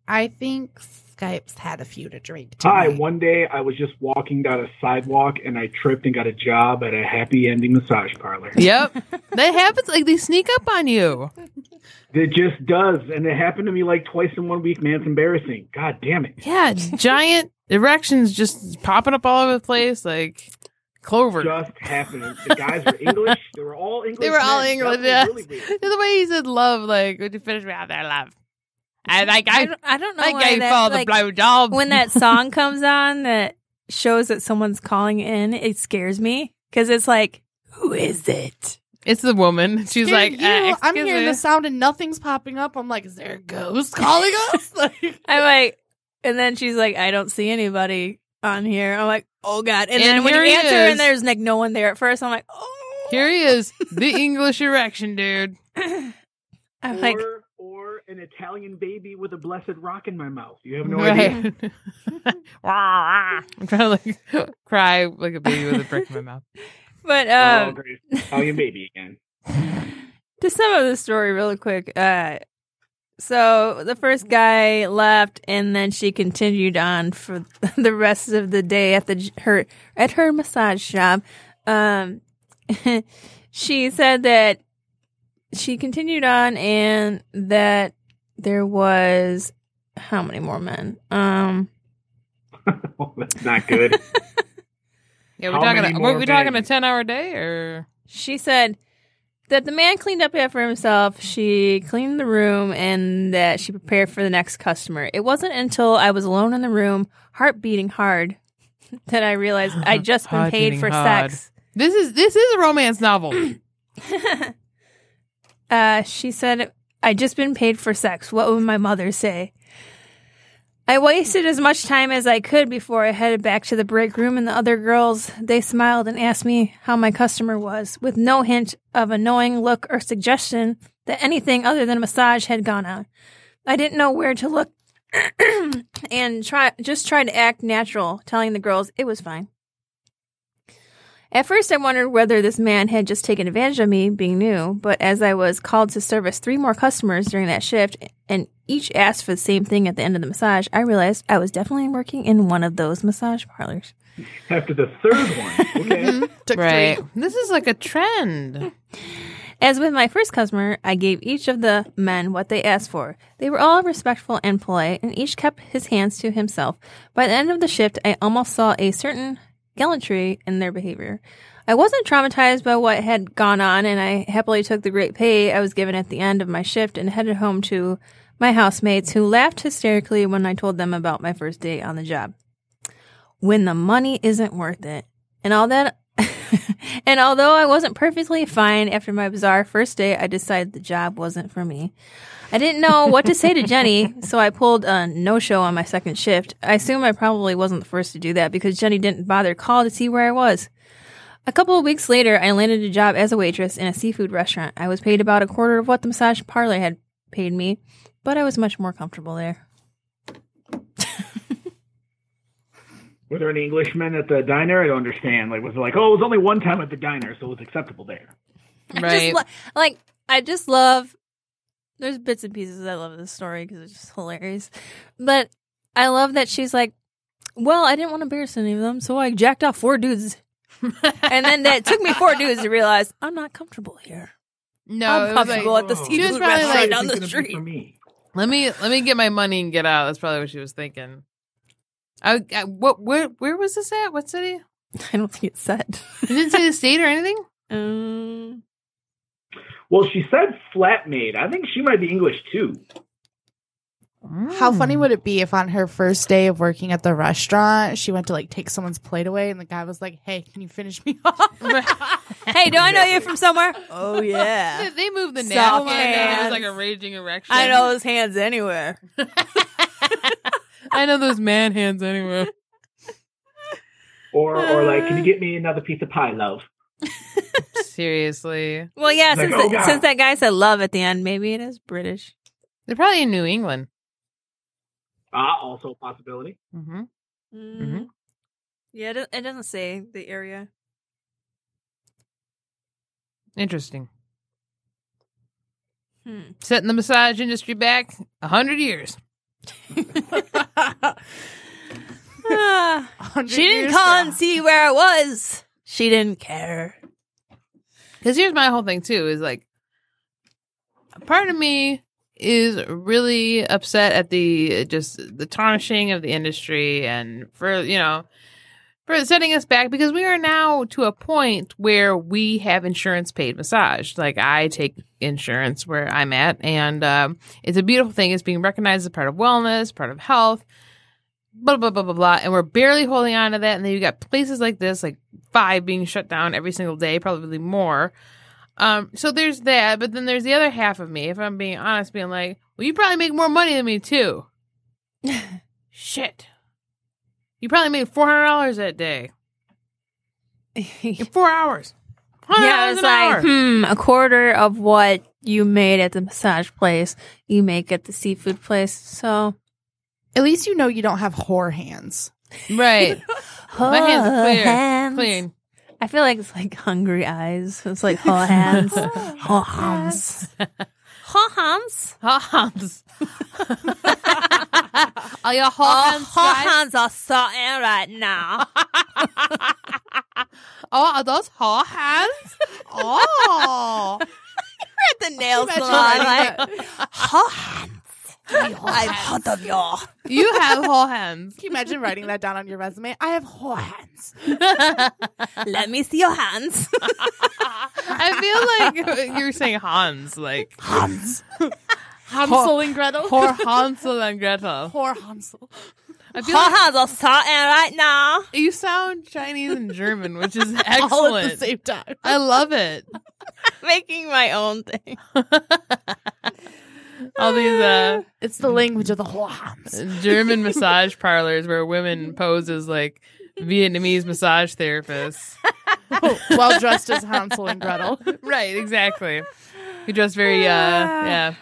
I think Skype's had a few to drink. Hi, one day I was just walking down a sidewalk and I tripped and got a job at a happy ending massage parlor. Yep. that happens. Like they sneak up on you. It just does. And it happened to me like twice in one week, man. It's embarrassing. God damn it. Yeah, giant erections just popping up all over the place, like clover. Just happened. The guys were English. They were all English. They were all men. English, That was yeah. really the way he said love, like, would you finish me out there, love? I like I I, don't, I don't know I gave that, all the like, blow job. when that song comes on that shows that someone's calling in, it scares me because it's like, who is it? it's the woman. She's Dude, like, you, uh, I'm hearing me. the sound and nothing's popping up. I'm like, is there a ghost calling us? like, I'm like, and then she's like, I don't see anybody on here. I'm like, oh god. And, And then when you answer is. and there's like no one there at first, I'm like, oh. Here he is, the English erection dude. I'm or, like, or an Italian baby with a blessed rock in my mouth. You have no idea. I'm trying to like cry like a baby with a brick in my mouth. but oh, um, great. Italian baby again. to sum up the story really quick. Uh, so the first guy left, and then she continued on for the rest of the day at the her at her massage shop. Um, she said that she continued on, and that there was how many more men? Um, oh, that's not good. Yeah, we're How talking. many A, were we talking a ten hour day or? she said that the man cleaned up after himself. She cleaned the room and that she prepared for the next customer. It wasn't until I was alone in the room, heart beating hard, that I realized I'd just been paid for hard. sex. This is this is a romance novel. uh, she said, I'd just been paid for sex. What would my mother say? I wasted as much time as I could before I headed back to the break room, and the other girls, they smiled and asked me how my customer was, with no hint of a knowing look or suggestion that anything other than a massage had gone on. I didn't know where to look and try just tried to act natural, telling the girls it was fine. At first, I wondered whether this man had just taken advantage of me being new, but as I was called to service three more customers during that shift and each asked for the same thing at the end of the massage, I realized I was definitely working in one of those massage parlors. After the third one. Okay. Mm-hmm. took right. three. This is like a trend. As with my first customer, I gave each of the men what they asked for. They were all respectful and polite, and each kept his hands to himself. By the end of the shift, I almost saw a certain gallantry in their behavior. I wasn't traumatized by what had gone on, and I happily took the great pay I was given at the end of my shift and headed home to my housemates, who laughed hysterically when I told them about my first day on the job. When the money isn't worth it, and all that and although I wasn't perfectly fine after my bizarre first day, I decided the job wasn't for me. I didn't know what to say to Jenny, so I pulled a no show on my second shift. I assume I probably wasn't the first to do that because Jenny didn't bother call to see where I was. A couple of weeks later, I landed a job as a waitress in a seafood restaurant. I was paid about a quarter of what the massage parlor had paid me, but I was much more comfortable there. Were there any Englishmen at the diner? I don't understand. Like, was it like, oh, it was only one time at the diner, so it was acceptable there? I Right. just lo- like I just love. There's bits and pieces I love of this story because it's just hilarious, but I love that she's like, "Well, I didn't want to embarrass any of them, so I jacked off four dudes." and then that took me four dudes to realize I'm not comfortable here. No, I'm it was like, comfortable at the whoa. She was seafood probably restaurant like- down the gonna street. For me. let me let me get my money and get out. That's probably what she was thinking. I, I what where where was this at? What city? I don't think it's said. It didn't say the state or anything. Um, Well, she said flatmate. I think she might be English too. How funny would it be if on her first day of working at the restaurant, she went to like take someone's plate away and the guy was like, Hey, can you finish me off? hey, do I know you from somewhere? Oh yeah, They, they moved the Soft napkin. and It was like a raging erection. I know those hands anywhere. I know those man hands anywhere. Or, or like, can you get me another piece of pie, love? Seriously, Well, yeah, Like, since oh, the- since that guy said love at the end, maybe it is British. they're probably in New England. Ah, also a possibility. Mm-hmm. Mm. hmm Yeah, it, it doesn't say the area. Interesting. Hmm. Setting the massage industry back a hundred years. Ah, 100 she didn't years call from and see where it was. She didn't care. Because here's my whole thing too: is like, part of me is really upset at the just the tarnishing of the industry and for you know for setting us back because we are now to a point where we have insurance paid massage. Like I take insurance where I'm at, and um, it's a beautiful thing. It's being recognized as part of wellness, part of health. Blah blah blah blah blah, and we're barely holding on to that. And then you got places like this, like five being shut down every single day, probably more. Um, so there's that, but then there's the other half of me, if I'm being honest, being like, well, you probably make more money than me too. Shit. You probably made four hundred dollars that day in four hours. yeah, it's like hour. hmm, a quarter of what you made at the massage place, you make at the seafood place. So At least you know you don't have whore hands. right. My hands are clear. hands. Clean. I feel like it's like hungry eyes. It's like whole hands, whole hands, whole hands. Hans. Are your whole Oh, hands, whole guys? hands are starting right now. Oh, are those whole hands? Oh. at the nail Imagine salon, like whole hands. I'm hot of y'all. You have whole hands. Can you imagine writing that down on your resume? I have whore hands. Let me see your hands. I feel like you're saying Hans, like Hans. Hansel and Gretel. poor Hansel and Gretel. Whore Hansel. I feel Whole like hands are starting right now. you sound Chinese and German, which is All at the same time. I love it. Making my own thing. All these uh, It's the language of the hands. German massage parlors where women pose as like Vietnamese massage therapists. well dressed as Hansel and Gretel. right, exactly. Who dress very uh yeah.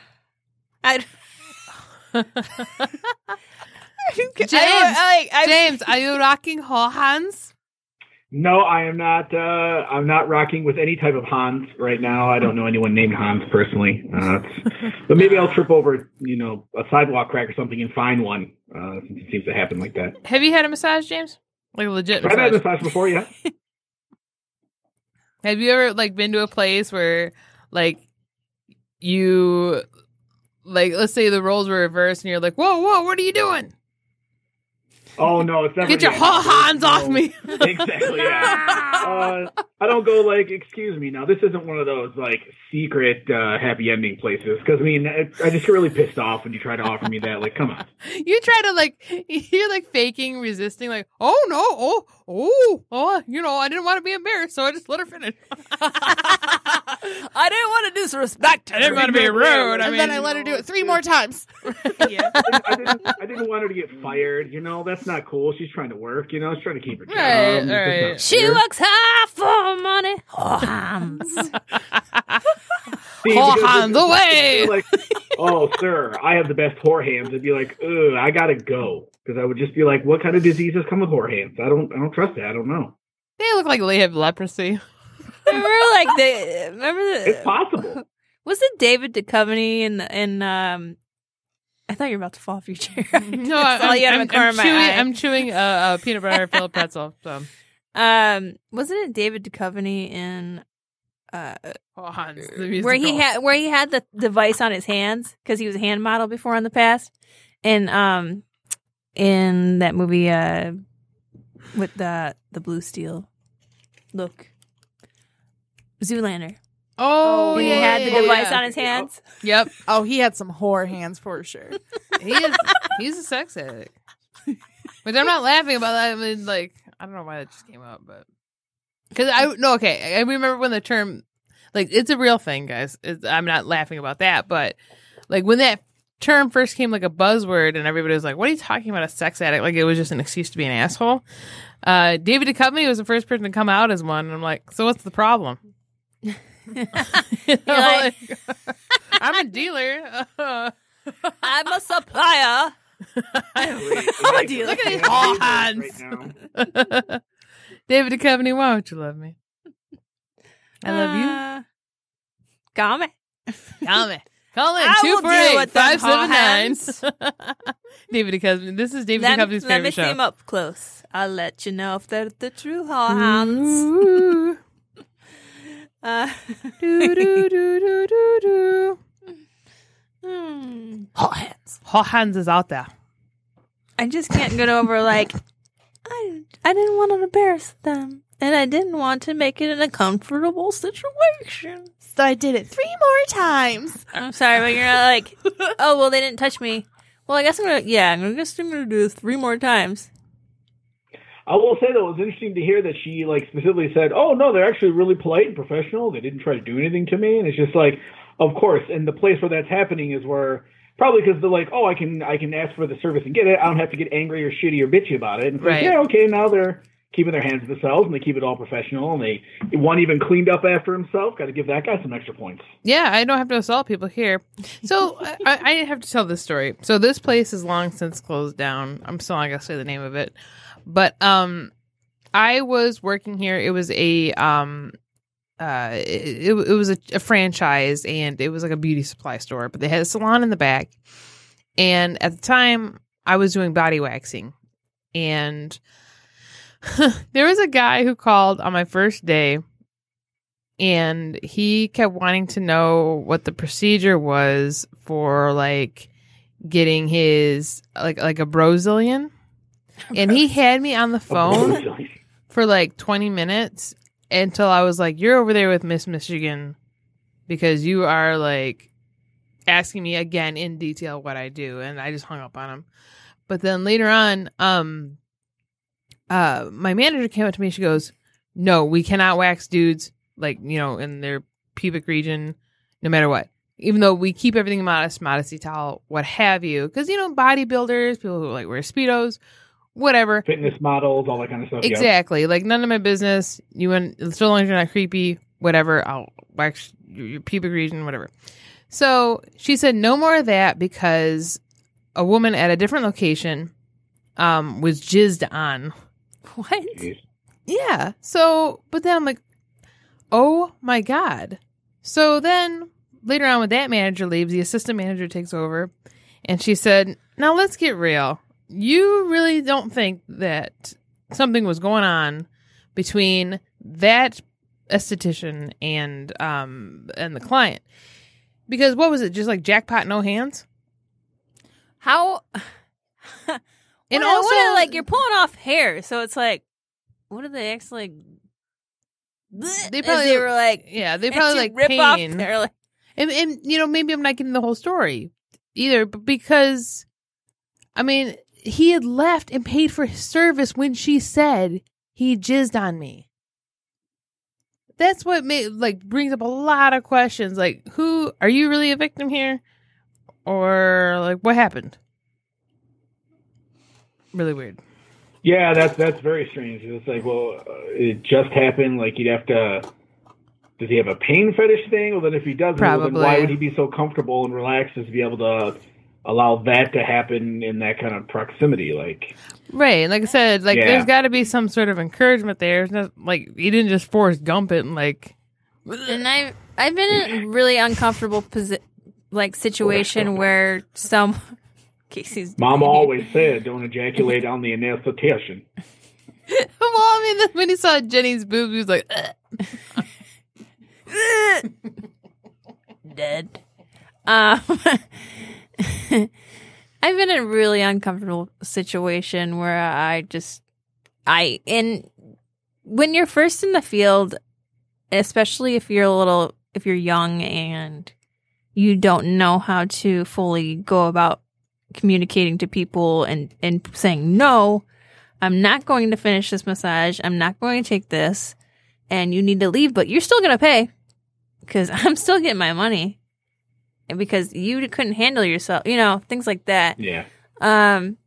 I, James, I, I, I, James, are you rocking whole hands? No, I am not. Uh, I'm not rocking with any type of Hans right now. I don't know anyone named Hans personally. Uh, but maybe I'll trip over, you know, a sidewalk crack or something and find one. Uh, since it seems to happen like that. Have you had a massage, James? Like a legit I've had massage? massage before, yeah. Have you ever like been to a place where like you like let's say the roles were reversed and you're like, whoa, whoa, what are you doing? Oh no, it's never. Get your whole hands off me. exactly. Yeah. Uh, I don't go like, excuse me. Now this isn't one of those like secret uh, happy ending places because I mean it, I just get really pissed off when you try to offer me that. Like, come on. you try to like you're like faking resisting like oh no oh oh oh you know i didn't want to be embarrassed so i just let her finish I didn't want to disrespect her. i didn't want to be rude i and mean then I let her do it three more times. yeah. I didn't, I didn't want her to get fired. You know, that's not cool. She's trying to work. You know, she's trying to keep her job. Right, That's right. She works hard for money. Whole hands. See, Whole because hands away. Like, oh, sir, I have the best whore hands. It'd be like, ugh, I gotta go because I would just be like, what kind of diseases come with whore hands? I don't, I don't trust that. I don't know. they look like they have leprosy remember, like the remember the, It's possible. was it David Duchovny and and um. I thought you were about to fall off your chair. no I, That's all you had in I'm, I'm chewing i'm chewing a, a peanut butter filled pretzel so Um, wasn't it David Duchovny in uh oh, Hans, the where he had where he had the device on his hands because he was a hand model before in the past, and um, in that movie uh with the the blue steel look, Zoolander. oh when yeah, he had the yeah, device yeah. on his hands. yep Oh, he had some whore hands for sure. he is he's a sex addict but i'm not laughing about that i mean like i don't know why that just came up but because i no okay i remember when the term like it's a real thing guys it's, i'm not laughing about that but like when that term first came like a buzzword and everybody was like what are you talking about a sex addict like it was just an excuse to be an asshole uh david Duchovny was the first person to come out as one and i'm like so what's the problem You know, like- like, i'm a dealer I'm a supplier. I'm a dealer. Look at these it? all Right hands. now. David Duchovny, why don't you love me? I love you. Uh, me, Call me. Call in I will two four deal eight with them five seven nine. hands. David Duchovny. This is David Let, Duchovny's let me favorite see show. them up close. I'll let you know if they're the true hands. Ooh. Uh, do, do, do, do, do, do. hmm. Hot hands. Hot hands is out there. I just can't get over like I I didn't want to embarrass them, and I didn't want to make it an uncomfortable situation. So I did it three more times. I'm sorry, but you're not like, oh well, they didn't touch me. Well, I guess I'm gonna yeah, I'm gonna guess I'm gonna do this three more times. I will say though, it was interesting to hear that she like specifically said, "Oh no, they're actually really polite and professional. They didn't try to do anything to me." And it's just like, of course. And the place where that's happening is where probably because they're like, "Oh, I can I can ask for the service and get it. I don't have to get angry or shitty or bitchy about it." And it's Right. like, yeah, okay, now they're keeping their hands to themselves and they keep it all professional and they one even cleaned up after himself. Got to give that guy some extra points. Yeah, I don't have to assault people here. So I, I have to tell this story. So this place is long since closed down. I'm still not gonna say the name of it, but um, I was working here. It was a um, uh, it, it, it was a, a franchise and it was like a beauty supply store, but they had a salon in the back. And at the time, I was doing body waxing, and there was a guy who called on my first day and he kept wanting to know what the procedure was for like getting his like like a Brazilian. And he had me on the phone for like 20 minutes until I was like, You're over there with Miss Michigan because you are like asking me again in detail what I do. And I just hung up on him. But then later on, um, uh, my manager came up to me. She goes, No, we cannot wax dudes like, you know, in their pubic region, no matter what. Even though we keep everything modest, modesty towel, what have you. Because, you know, bodybuilders, people who like wear Speedos, whatever. Fitness models, all that kind of stuff. yeah. Exactly. Like none of my business. You and so long as you're not creepy, whatever. I'll wax your, your pubic region, whatever. So she said no more of that because a woman at a different location um was jizzed on. What? Jeez. Yeah. So, but then I'm like, oh my god. So then later on, when that manager leaves, the assistant manager takes over, and she said, "Now let's get real. You really don't think that something was going on between that esthetician and um and the client?" Because what was it? Just like jackpot, no hands. How? And also- also, like you're pulling off hair, so it's like, what are they actually? They probably- they were like, Yeah, they probably like rip off pain. their like, And, and you know, maybe I'm not getting the whole story either, but because I mean, he had left and paid for his service when she said he jizzed on me. That's what made like brings up a lot of questions. Like, who are you really a victim here, or like what happened? Really weird. Yeah, that's that's very strange. It's like, well, uh, it just happened. Like you'd have to. Does he have a pain fetish thing? Well, then if he doesn't, well, then why would he be so comfortable and relaxed as to be able to allow that to happen in that kind of proximity? Like, Right. Like I said, like Yeah. there's got to be some sort of encouragement there. It's not like you didn't just Forrest Gump it and like. and I I've been in a really uncomfortable posi- like situation where some Casey's Mama always said, "Don't ejaculate on the anesthetician." well, I mean, when he saw Jenny's boobs, he was like, dead. Um, I've been in a really uncomfortable situation where I just, I, and when you're first in the field, especially if you're a little, if you're young and you don't know how to fully go about communicating to people and, and saying, no, I'm not going to finish this massage. I'm not going to take this. And you need to leave, but you're still going to pay because I'm still getting my money. And because you couldn't handle yourself, you know, things like that. Yeah, Um,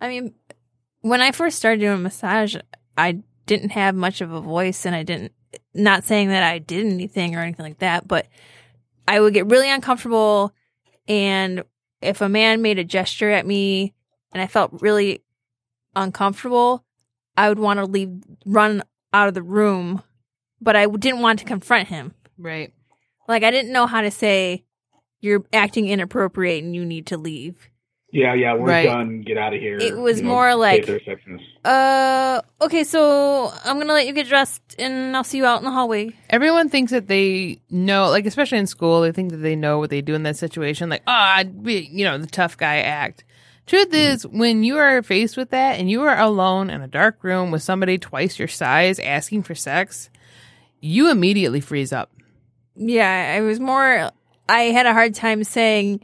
I mean, when I first started doing massage, I didn't have much of a voice, and I didn't. Not saying that I did anything or anything like that, but I would get really uncomfortable, and if a man made a gesture at me and I felt really uncomfortable, I would want to leave, run out of the room, but I didn't want to confront him. Right. Like I didn't know how to say you're acting inappropriate and you need to leave. Yeah, yeah, we're Right. done. Get out of here. It was You know, more say like- to the receptionist. Uh, okay, so I'm gonna let you get dressed and I'll see you out in the hallway. Everyone thinks that they know, like especially in school, they think that they know what they do in that situation. Like, oh, I'd be, you know, the tough guy act. Truth is, when you are faced with that and you are alone in a dark room with somebody twice your size asking for sex, you immediately freeze up. Yeah, it was more. I had a hard time saying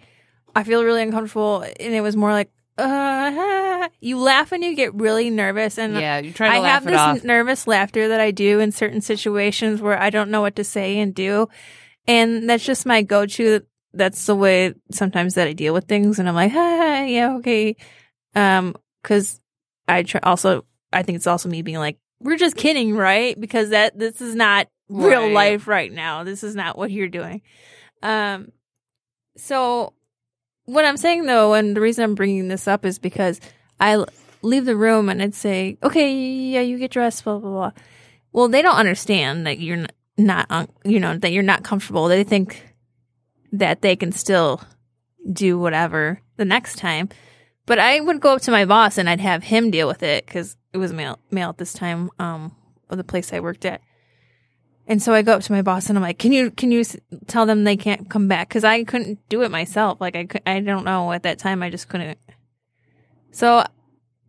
I feel really uncomfortable, and it was more like, uh, you laugh and you get really nervous, and Yeah, you try to I laugh have this off. nervous laughter that I do in certain situations where I don't know what to say and do, and that's just my go-to. That's the way sometimes that I deal with things, and I'm like, ah, yeah, okay, um, because I try also. I think it's also me being like, we're just kidding, right? Because that this is not real Right. life right now. This is not what you're doing. Um, so what I'm saying though, and the reason I'm bringing this up is because I leave the room and I'd say, okay, yeah, you get dressed, blah, blah, blah. Well, they don't understand that you're not, you know, that you're not comfortable. They think that they can still do whatever the next time. But I would go up to my boss and I'd have him deal with it because it was male, male at this time, um, of the place I worked at. And so I go up to my boss and I'm like, "Can you can you tell them they can't come back?" Because I couldn't do it myself. Like I could, I don't know at that time. I just couldn't. So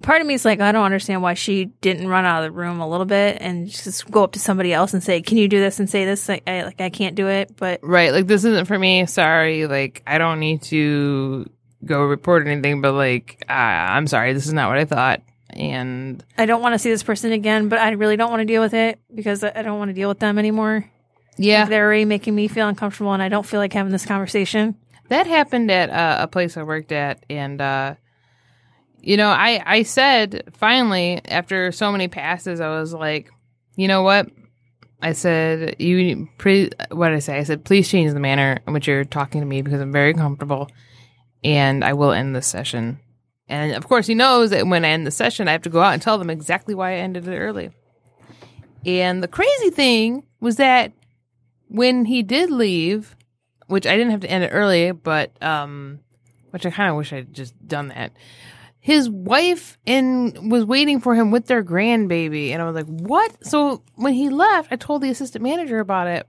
part of me is like, I don't understand why she didn't run out of the room a little bit and just go up to somebody else and say, "Can you do this?" and say this. Like I like I can't do it, but Right. Like, this isn't for me. Sorry. Like, I don't need to go report anything, but like, uh, I'm sorry. This is not what I thought. And I don't want to see this person again. But I really don't want to deal with it because I don't want to deal with them anymore. yeah, They're already making me feel uncomfortable, and I don't feel like having this conversation. that happened at uh, a place I worked at, and uh, you know, I I said finally after so many passes, I was like, you know what? I said you pre what did I say? I said please change the manner in which you're talking to me because I'm very comfortable, and I will end this session. And of course, he knows that when I end the session, I have to go out and tell them exactly why I ended it early. And the crazy thing was that when he did leave, which I didn't have to end it early, but um, which I kind of wish I'd just done that. His wife and was waiting for him with their grandbaby, and I was like, "What?" So when he left, I told the assistant manager about it,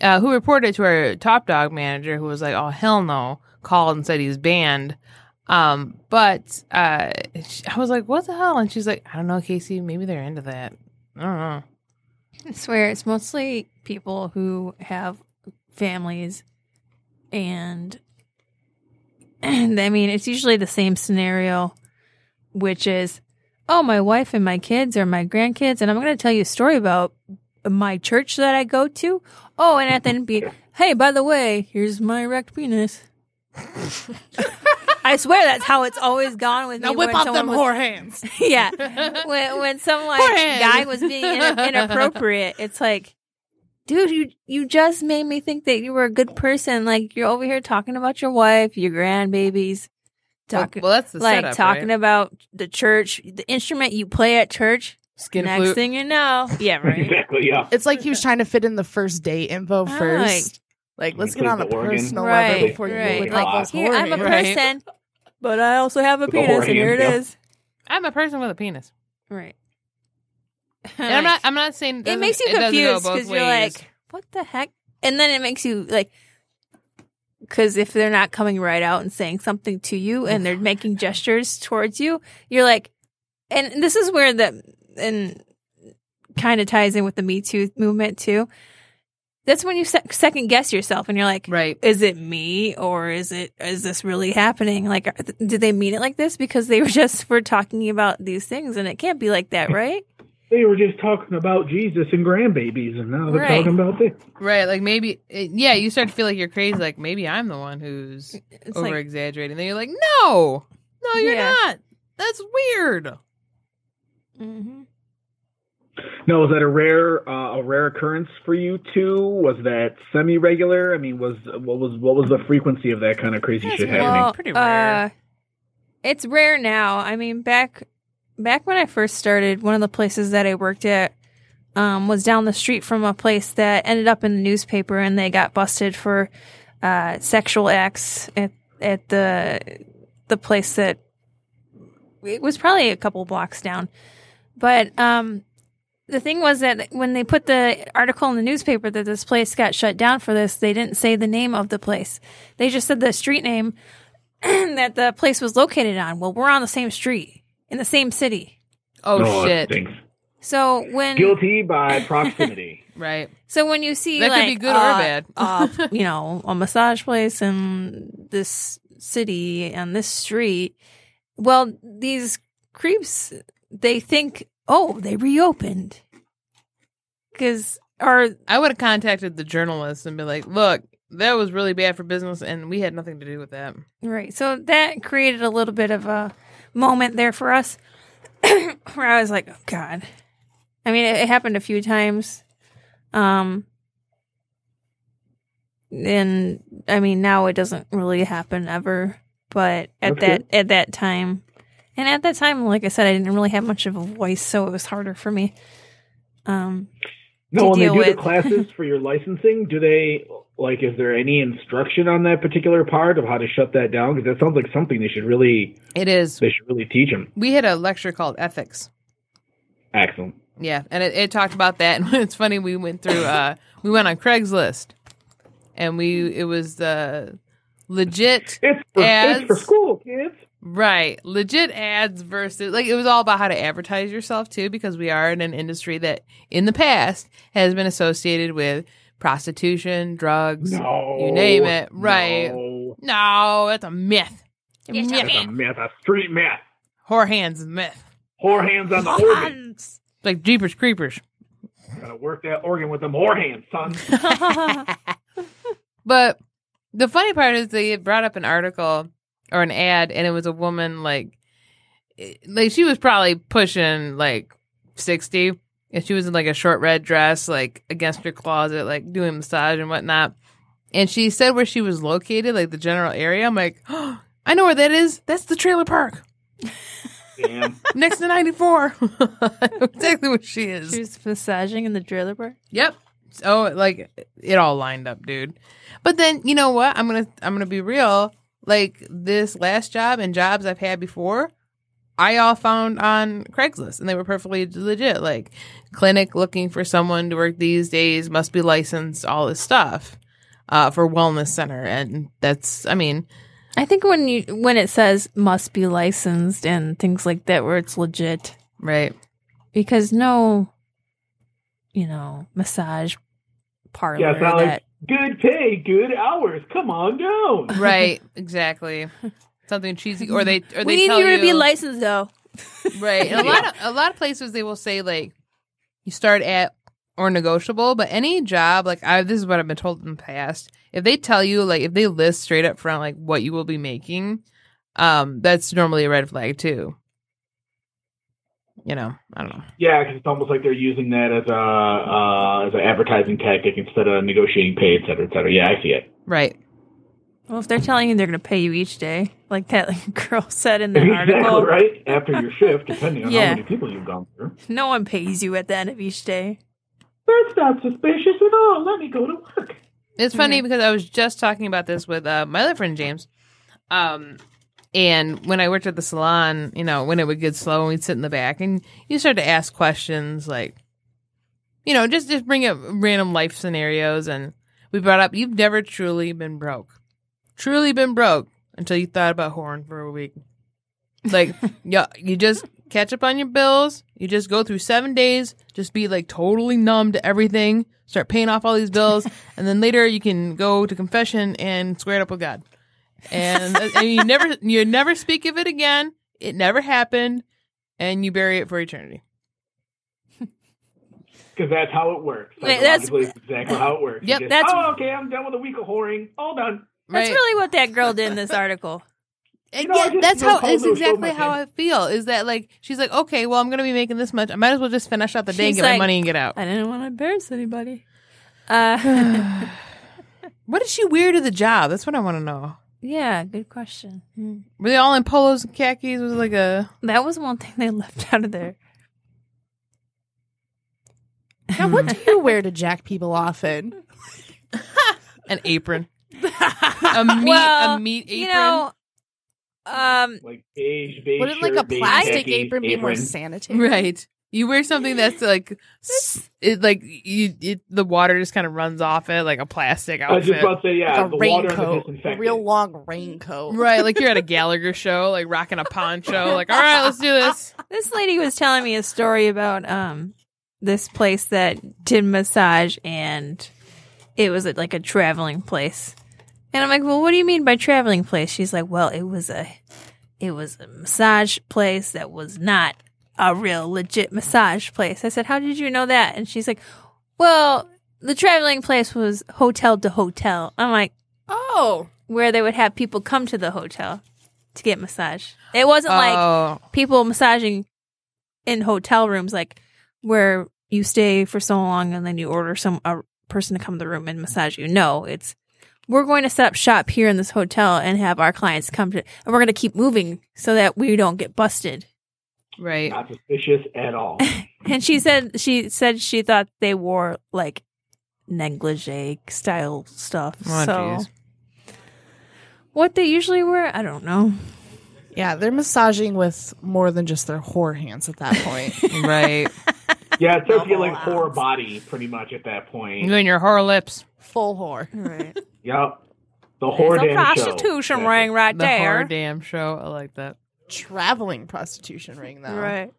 uh, who reported to our top dog manager, who was like, "Oh hell no!" Called and said he's banned. Um, but uh, I was like, "What the hell?" And she's like, "I don't know, Casey. Maybe they're into that. I don't know." I swear it's mostly people who have families and and I mean it's usually the same scenario which is oh my wife and my kids or my grandkids and I'm going to tell you a story about my church that I go to. Oh, and at the end be hey, by the way, here's my erect penis. I swear that's how it's always gone with Now me. whip when out someone them was- whore hands. yeah. When when some like Forehead. guy was being in- inappropriate, it's like, dude, you you just made me think that you were a good person. Like you're over here talking about your wife, your grandbabies, talking well, that's the like setup, talking right? about the church, the instrument you play at church. skin Next flute. thing you know, yeah, right. Exactly. Yeah. It's like he was trying to fit in the first date info first. Like, let's get on a the personal Right, level before you right. get Like, like, those Here, I'm a whore Right. person, but I also have a With penis, and here it yeah. is. I'm a person with a penis. Right. And I'm not. I'm not saying it doesn't- makes you it doesn't go confused because you're ways. like, what the heck? And then it makes you like, because if they're not coming right out and saying something to you and they're making gestures towards you, you're like, and this is where the, and kind of ties in with the Me Too movement too. That's when you sec- second guess yourself and you're like, right. is it me or is it is this really happening like are- did they mean it like this because they were just were talking about these things and it can't be like that right They were just talking about Jesus and grandbabies, and now they're Right. talking about this. Right. Like maybe. It, yeah. You start to feel like you're crazy. Like maybe I'm the one who's it's over like exaggerating. Then you're like, no, no, you're Yeah. not. That's weird. mhm. No, was that a rare uh, a rare occurrence for you too? Was that semi regular? I mean, was what was what was the frequency of that kind of crazy shit happening? Pretty rare. Uh, it's rare now. I mean, back back when I first started, one of the places that I worked at um, was down the street from a place that ended up in the newspaper, and they got busted for uh, sexual acts at at the the place that it was probably a couple blocks down. But um, the thing was that when they put the article in the newspaper that this place got shut down for this, they didn't say the name of the place. They just said the street name that the place was located on. Well, we're on the same street in the same city. oh, that shit. So when Guilty by proximity. Right. so when you see That could be good or uh, bad. uh, you know, a massage place in this city and this street, well, these creeps they think, oh, they reopened because or I would have contacted the journalist and be like, look, that was really bad for business, and we had nothing to do with that. Right. So that created a little bit of a moment there for us where I was like, oh, God. I mean, it, it happened a few times. Um, and I mean, now it doesn't really happen ever, but at Okay. that, at that time, and at that time, like I said, I didn't really have much of a voice, so it was harder for me. Um, No, To when they deal do the classes for your licensing, do they like? Is there any instruction on that particular part of how to shut that down? Because that sounds like something they should really It is. they should really teach them. We had a lecture called ethics. Excellent. Yeah, and it, it talked about that. And it's funny, we went through. uh We went on Craigslist, and we it was the legit It's for, Ads. it's for school kids. Right. Legit ads versus like it was all about how to advertise yourself too, because we are in an industry that in the past has been associated with prostitution, drugs, No, you name it. Right. No. No, that's a myth. It's myth. That's a myth, a street myth. Whore hands is a myth. Whore hands on the organ. Like Jeepers Creepers. Gotta work that organ with them whore hands, son. But the funny part is they brought up an article or an ad, and it was a woman like, eh, like she was probably pushing like sixty, and she was in like a short red dress, like against her closet, like doing massage and whatnot. And she said where she was located, like the general area. I'm like, oh, I know where that is. That's the trailer park Damn. next to 94. exactly where she is. she was massaging in the trailer park. Yep. Oh, like it all lined up, dude. But then you know what? I'm gonna I'm gonna be real. Like this last job and jobs I've had before, I all found on Craigslist, and they were perfectly legit. Like clinic looking for someone to work these days, must be licensed, all this stuff, uh, for wellness center, and that's I mean, I think when you when it says must be licensed and things like that, where it's legit, right? because no, you know, massage parlor Yeah, it's not like that good pay, good hours. Come on down. Right, exactly. Something cheesy, or they or they we need tell you to be licensed though. Right. And a lot of a lot of places they will say like you start at or negotiable, but any job like I this is what I've been told in the past. If they tell you like if they list straight up front like what you will be making, um, that's normally a red flag too. You know, I don't know. Yeah, because it's almost like they're using that as a uh, as an advertising tactic instead of negotiating pay, et cetera, et cetera. Yeah, I see it. Right. Well, if they're telling you they're going to pay you each day, like that girl said in the exactly article, right after your shift, depending on Yeah. how many people you've gone through. no one pays you at the end of each day. That's not suspicious at all. Let me go to work. It's funny because I was just talking about this with uh, my other friend James. Um, and when I worked at the salon, you know, when it would get slow and we'd sit in the back and you start to ask questions like, you know, just just bring up random life scenarios. And we brought up, you've never truly been broke, truly been broke until you thought about horn for a week. Like, yeah, you just catch up on your bills. You just go through seven days, just be like totally numb to everything, start paying off all these bills, and then later you can go to confession and square it up with God. And, and you never you never speak of it again. It never happened, and you bury it for eternity. Because that's how it works. Wait, that's- exactly how it works. Yep, just, that's- oh, okay, I'm done with a week of whoring. All done. That's Right? really what that girl did in this article. And know, yeah, that's how cold is to a exactly show, how I feel. Is that like she's like, okay, well, I'm gonna be making this much. I might as well just finish out the day and She's get my money and get out. I didn't want to embarrass anybody. Uh, What did she wear to the job? That's what I want to know. Yeah, good question. Hmm. Were they all in polos and khakis? Was like a That was one thing they left out of there. Now, what do you wear to jack people off in? an apron, a meat Well, a meat apron? You know, um, Like beige, beige Wouldn't like shirt, a beige plastic khakis, apron be more apron. sanitary? right. You wear something that's like, it like you, it, the water just kind of runs off it like a plastic I was just outfit. about to say, yeah, Like the a water and the raincoat, a real long raincoat. Right, like you're at a Gallagher show, like rocking a poncho, like, all right, let's do this. this lady was telling me a story about um this place that did massage and it was like a traveling place. And I'm like, "Well, what do you mean by traveling place?" She's like, "Well, it was a it was a massage place that was not a real legit massage place." I said, "How did you know that?" And she's like, "Well, the traveling place was hotel to hotel." I'm like, Oh, where they would have people come to the hotel to get massage. It wasn't like oh, people massaging in hotel rooms, like where you stay for so long and then you order some a person to come to the room and massage you. No, it's we're going to set up shop here in this hotel and have our clients come to, and we're going to keep moving so that we don't get busted. Right. Not suspicious at all. And she said she said she thought they wore like negligee style stuff. Oh, so jeez. what they usually wear, I don't know. yeah, they're massaging with more than just their whore hands at that point. Right. Yeah, it starts to get like Double whore body pretty much at that point. You and your whore lips. Full whore. Right. Yep. The whore There's damn show. prostitution Exactly. ring right The horror there. damn show. I like that. Traveling prostitution ring, though. Right.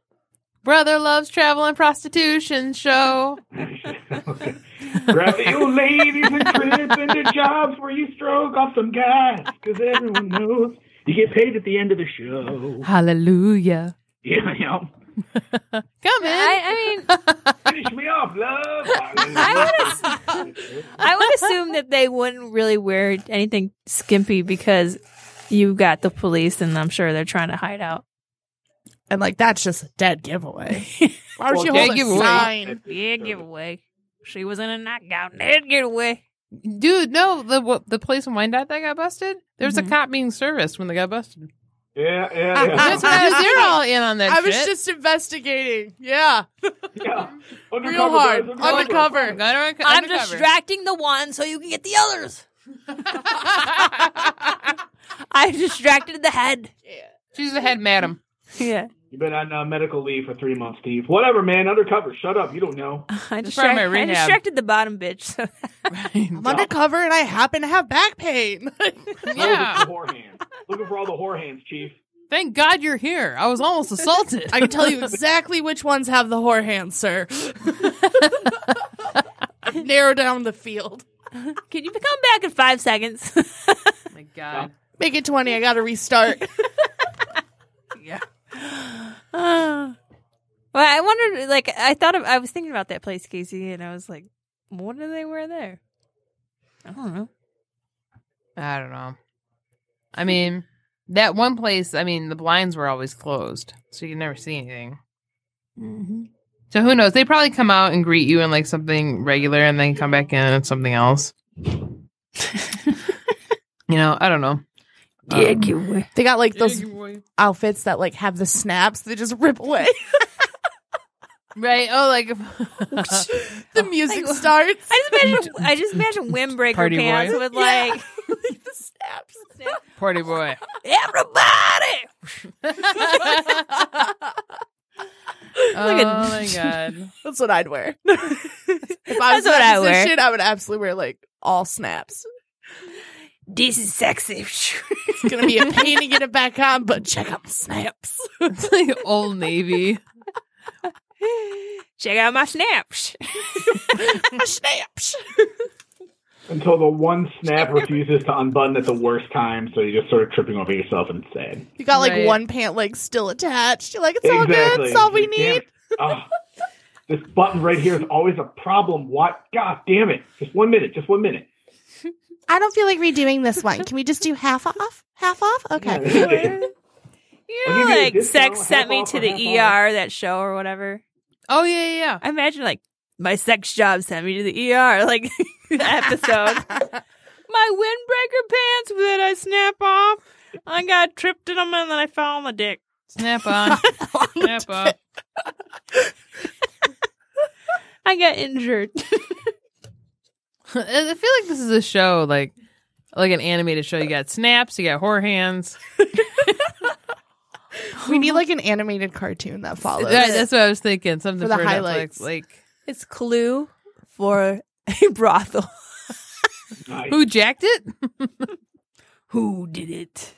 Brother loves travel and prostitution show. Grab you ladies and trip into jobs where you stroke off some gas, because everyone knows you get paid at the end of the show. Hallelujah. Yeah, yeah. Come in. I, I mean, Finish me off, love. I would, I would assume that they wouldn't really wear anything skimpy because you got the police, and I'm sure they're trying to hide out. And like that's just a dead giveaway. Why would Well, you dead hold a giveaway. sign? Big giveaway. She was in a nightgown. Dead giveaway. Dude, no, the what, the place in Wyandotte that got busted. There was Mhm. a cop being serviced when they got busted. Yeah, yeah, yeah. That's because they're all in on that I was shit. just investigating. Yeah. yeah. Real hard. guys, Undercover. Got her unco- I'm distracting the one so you can get the others. I distracted the head. She's the head madam. Yeah. You've been on uh, medical leave for three months, Steve. Whatever, man. Undercover. Shut up. You don't know. I, That's part of distract- my I rehab. distracted the bottom bitch. So I'm undercover and I happen to have back pain. Oh, Yeah. the whore hands. Looking for all the whore hands, Chief. Thank God you're here. I was almost assaulted. I can tell you exactly which ones have the whore hands, sir. I've down the field. can you come back in five seconds? my God. Make it 20. I got to restart. Yeah. Uh, well, I wondered, like, I thought of, I was thinking about that place, Casey, and I was like, what do they wear there? I don't know. I don't know. I mean, that one place. I mean, the blinds were always closed, so you could never see anything. Mm-hmm. So who knows? They probably come out and greet you in like something regular, and then come back in and something else. you know, I don't know. Yeah, Um, giveaway. They got like those outfits that like have the snaps. that just rip away. right? Oh, like the music starts. I just imagine, I just imagine windbreaker Party boy. pants with Yeah. like, like the snaps. party boy. everybody. oh my god. That's what I'd wear. if I was That's in what that I wear. I would absolutely wear like all snaps. This is sexy. It's gonna be a pain to get it back on, but check out the snaps. It's like old navy. Check out my snaps. My snaps. Until the one snap refuses to unbutton at the worst time, so you're just sort of tripping over yourself and sad. You got like Right. one pant leg still attached. You're like, it's all good. It's all we need. it. Ah, this button right here is always a problem. What? God damn it. Just one minute. Just one minute. I don't feel like redoing this one. Can we just do half off? half off. Okay. You I'll know, give you like sex sent me to the half ER, that show or whatever. Oh yeah, yeah, yeah. I imagine like my sex job sent me to the ER, like episode. my windbreaker pants that I snap off. I got tripped in them and then I fell on the dick. Snap on, snap off. I got injured. I feel like this is a show like like an animated show. You got snaps, you got whore hands. we need like an animated cartoon that follows. That- that's what I was thinking. Something For the for, Netflix, highlights. like it's Clue for a brothel. Nice. who jacked it? Who did it?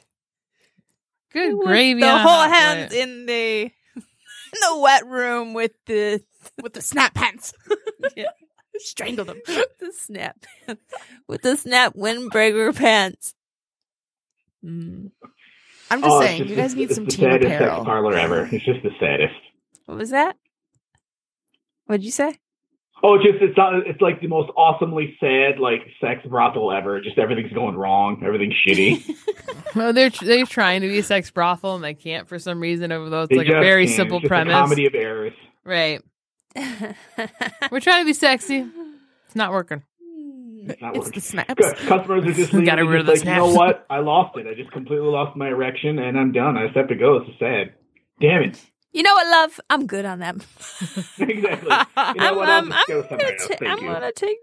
Good It gravy. The on whole hot hands plate. in the in the wet room with the with the snap pants. Yeah. Strangle them. the snap with the snap windbreaker pants. Mm. I'm just Oh, saying, just- you guys it's- need it's some the team saddest sex apparel. parlor ever. It's just the saddest. What was that? What'd you say? Oh, just it's not, it's like the most awesomely sad like sex brothel ever. Just everything's going wrong. Everything's shitty. Well, they're they're trying to be a sex brothel and they can't for some reason. Over though it's They like a very can't. simple It's just premise, A comedy of errors. right? We're trying to be sexy. It's not working. It's not It's working. the snaps. Good. Customers are just leaving. Got They're rid of the like, you know what? I lost it. I just completely lost my erection, and I'm done. I just have to go. This is sad. Damn it. You know what, love? I'm good on them. exactly. You know I'm, what? I'll um, just I'm go gonna, somewhere else. ta- Thank I'm you. gonna take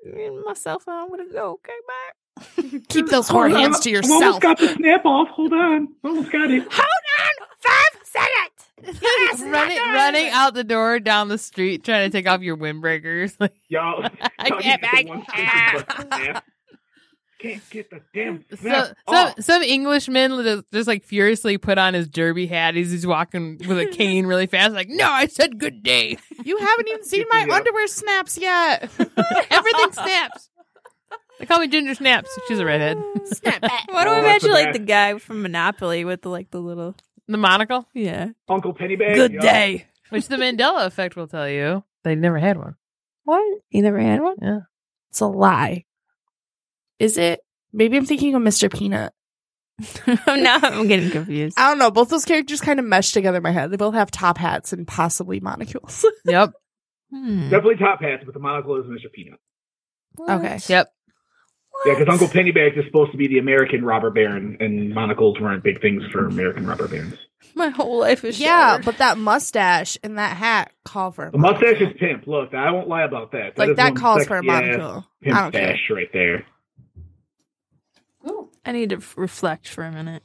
myself and I'm gonna go. Okay, bye. Keep those whore hands to yourself. I yourself. almost got the snap off. Hold on. Almost got it. Hold on, five seconds. Yes, running running out the door down the street trying to take off your windbreakers. Like, Yo, I you can't get the back. one sentence. Can't get the damn so, snap some off. some Englishman just, just like furiously put on his derby hat as he's walking with a cane really fast. Like, no, I said good day. You haven't even seen my Yeah. underwear snaps yet. Everything snaps. They call me Ginger Snaps. She's a redhead. Snap back. Why do Oh, I imagine like the guy from Monopoly with the like the little The monocle, yeah. Uncle Pennybag. Good yo. day. which the Mandela effect will tell you they never had one. What? He never had one? Yeah. It's a lie. Is it? Maybe I'm thinking of Mr. Peanut. now I'm getting confused. I don't know. Both those characters kind of mesh together in my head. They both have top hats and possibly monocles. Yep. Hmm. Definitely top hats, but the monocle is Mr. Peanut. okay. Yep. Yeah, because Uncle Pennybags is supposed to be the American robber baron, and monocles weren't big things for American robber barons. My whole life is Yeah, shattered. but that mustache and that hat call for a The mustache is pimp. Look, I won't lie about that. like that one calls for a monocle. I Pimp don't care. stash right there. I need to reflect for a minute.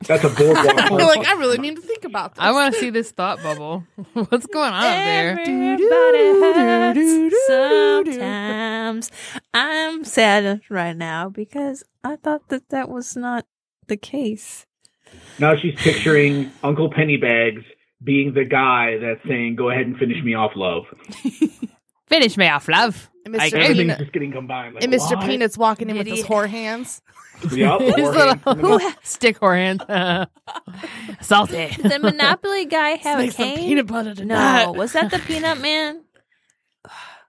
That's a boardwalk. You're like, I really need to think about this. I want to see this thought bubble. What's going on up there? Everybody hurts sometimes. I'm sad right now because I thought that that was not the case. now she's picturing Uncle Pennybags being the guy that's saying, "Go ahead and finish me off, love." Finish me off, love. And I Mr. agree. Everything's just getting combined. Like, And Mr. what? Peanut's walking in with Did his he- whore hands. Yup, His forehand. little stick whore hand. Salty. Did the Monopoly guy have a Make some cane? peanut butter no, was that the Peanut Man?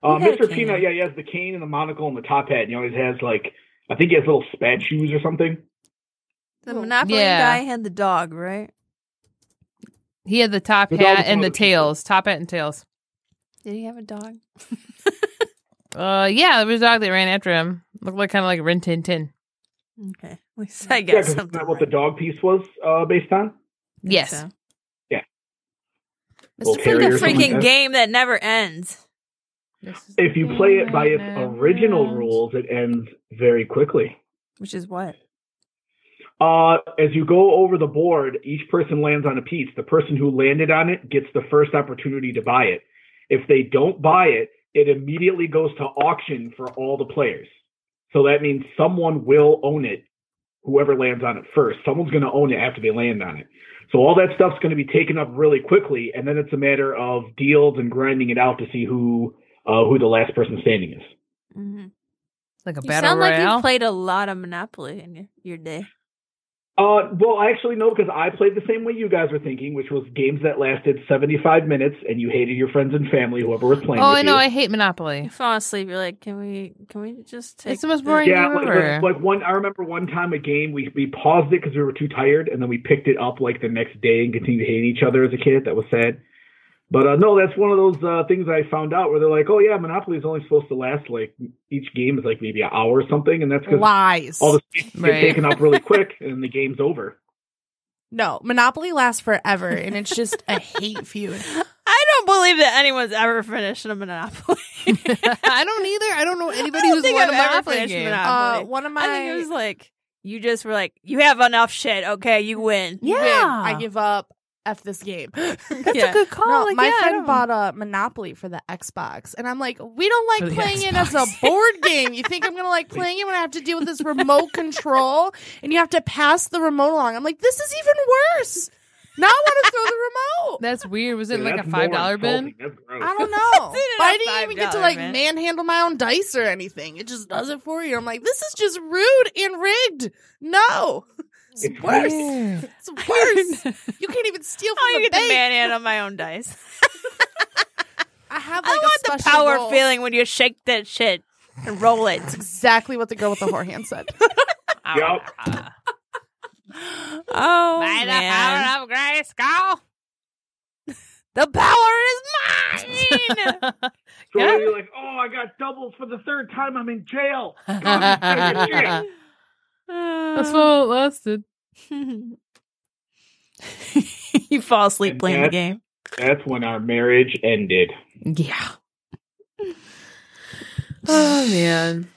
Uh, He had a Mr. cane. Peanut, yeah, he has the cane and the monocle and the top hat, and he always has like, I think he has little spat shoes or something. The Monopoly Yeah. guy had the dog, right? He had the top With all hat the and the other people. tails. Top hat and tails. Did he have a dog? Uh, yeah, there was a dog that ran after him. Looked like kind of like Rin Tin Tin. Okay, at least I Yeah, guess because something. that what the dog piece was uh, based on. Yes. So. Little Mr. terrier The or Peanut. like freaking game that never ends. If you play it by its original rules, it ends very quickly. Which is what? Uh, as you go over the board, each person lands on a piece. The person who landed on it gets the first opportunity to buy it. If they don't buy it, it immediately goes to auction for all the players. So that means someone will own it, whoever lands on it first. Someone's going to own it after they land on it. So all that stuff's going to be taken up really quickly, and then it's a matter of deals and grinding it out to see who uh, who the last person standing is. Mm-hmm. Like a You battle sound like you've played a lot of Monopoly in your, your day. Uh, well, I actually know because I played the same way you guys were thinking, which was games that lasted 75 minutes and you hated your friends and family, whoever was playing Oh, with I know. you. I hate Monopoly. You fall asleep. You're like, can we? Can we just take? It's the most boring yeah, game like, ever. like, like one. I remember one time a game we we paused it because we were too tired, and then we picked it up like the next day and continued hating each other as a kid. That was sad. But uh, no, that's one of those uh, things I found out where they're like, "Oh yeah, Monopoly is only supposed to last like each game is like maybe an hour or something," and that's because Lies. all the space Right. get taken up really quick, and the game's over. no, Monopoly lasts forever, and it's just a hate feud. I don't believe that anyone's ever finished a Monopoly. I don't either. I don't know anybody don't who's won I've a ever Monopoly finished game. Monopoly. Uh, one of I think it my was like you just were like, you have enough shit. Okay, you win. win. Yeah. I give up. F this game. That's Yeah. a good call. No, Like, my yeah, friend bought a Monopoly for the Xbox, and I'm like, we don't like the playing it as a board game. You think I'm gonna like playing it when I have to deal with this remote control, and you have to pass the remote along? I'm like, this is even worse. Now I want to throw the remote. That's weird. Was it Yeah, like a five dollar bin? insulting. That's gross. I don't know. It's in But I a didn't even get to like man. manhandle my own dice or anything. It just does it for you. I'm like, this is just rude and rigged. No, it's It's worse. It's worse. you can't even steal from I the get to bank. manhandle my own dice. I have like I a want the special power roll. feeling when you shake that shit and roll it. It's exactly what the girl with the whore hand said. Yup. Oh By the man, power of Grayskull. the power is mine. So Yeah. you're like, "Oh, I got doubles for the third time. I'm in jail." God, this is shit. That's um, all it lasted. you fall asleep And playing the game. That's when our marriage ended. Yeah. Oh man.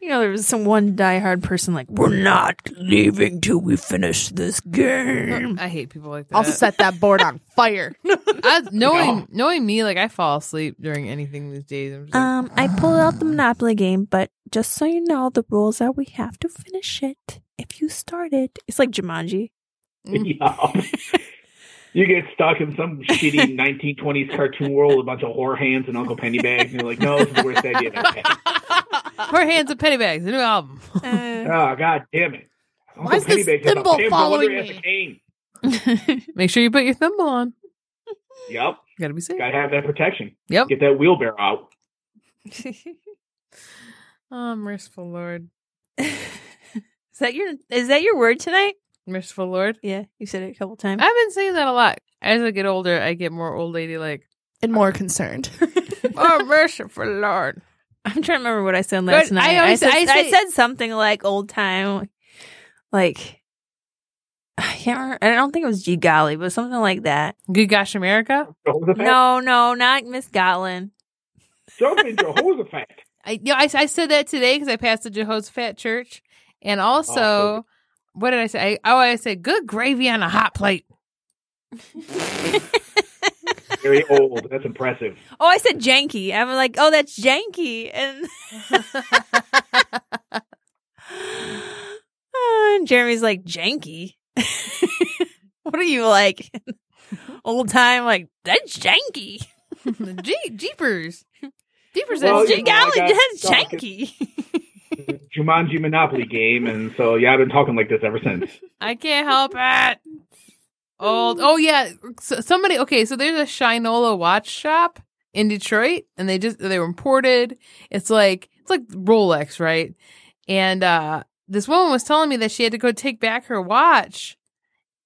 You know, there was some one diehard person like, "We're not leaving till we finish this game." I hate people like that. I'll set that board on fire. I, knowing No. knowing me, like I fall asleep during anything these days. I'm just like, Um, I pulled out the Monopoly game, but just so you know, the rules are we have to finish it. If you start it, it's like Jumanji. Mm. Yeah. You get stuck in some shitty 1920s cartoon world with a bunch of whore hands and Uncle Pennybags, and you're like, no, this is the worst idea I've had. Her hands of pennybags, the new album. Oh, god damn it. Why is this Pennybags has a thimble following me? cane. Make sure you put your thimble on. Yep. You gotta be safe. Gotta have that protection. Yep. Get that wheelbarrow out. Oh, merciful Lord. is that your is that your word tonight? Merciful Lord. Yeah, you said it a couple times. I've been saying that a lot. As I get older, I get more old lady like, and more concerned. oh, merciful Lord. I'm trying to remember what I said last But night. I I, said, I I, said something like old time, like I can't remember. I don't think it was G Golly, but something like that. Good gosh, America. No, no, not Miss Gotlin. Jump in Jehoshaphat. I, yeah, I, I said that today because I passed the Jehoshaphat church. And also, Oh, what did I say? I, oh, I said, good gravy on a hot plate. Very old. That's impressive. Oh, I said janky. I'm like, oh, that's janky, and, and Jeremy's like janky. what are you like? Old time, like that's janky. Gee, jeepers. Jeepers, Well, that's you know, golly, that's janky. Jumanji Monopoly game, and so yeah, I've been talking like this ever since. I can't help it. Old. Oh yeah, so somebody. Okay, so there's a Shinola watch shop in Detroit, and they just they were imported. It's like it's like Rolex, right? And uh this woman was telling me that she had to go take back her watch,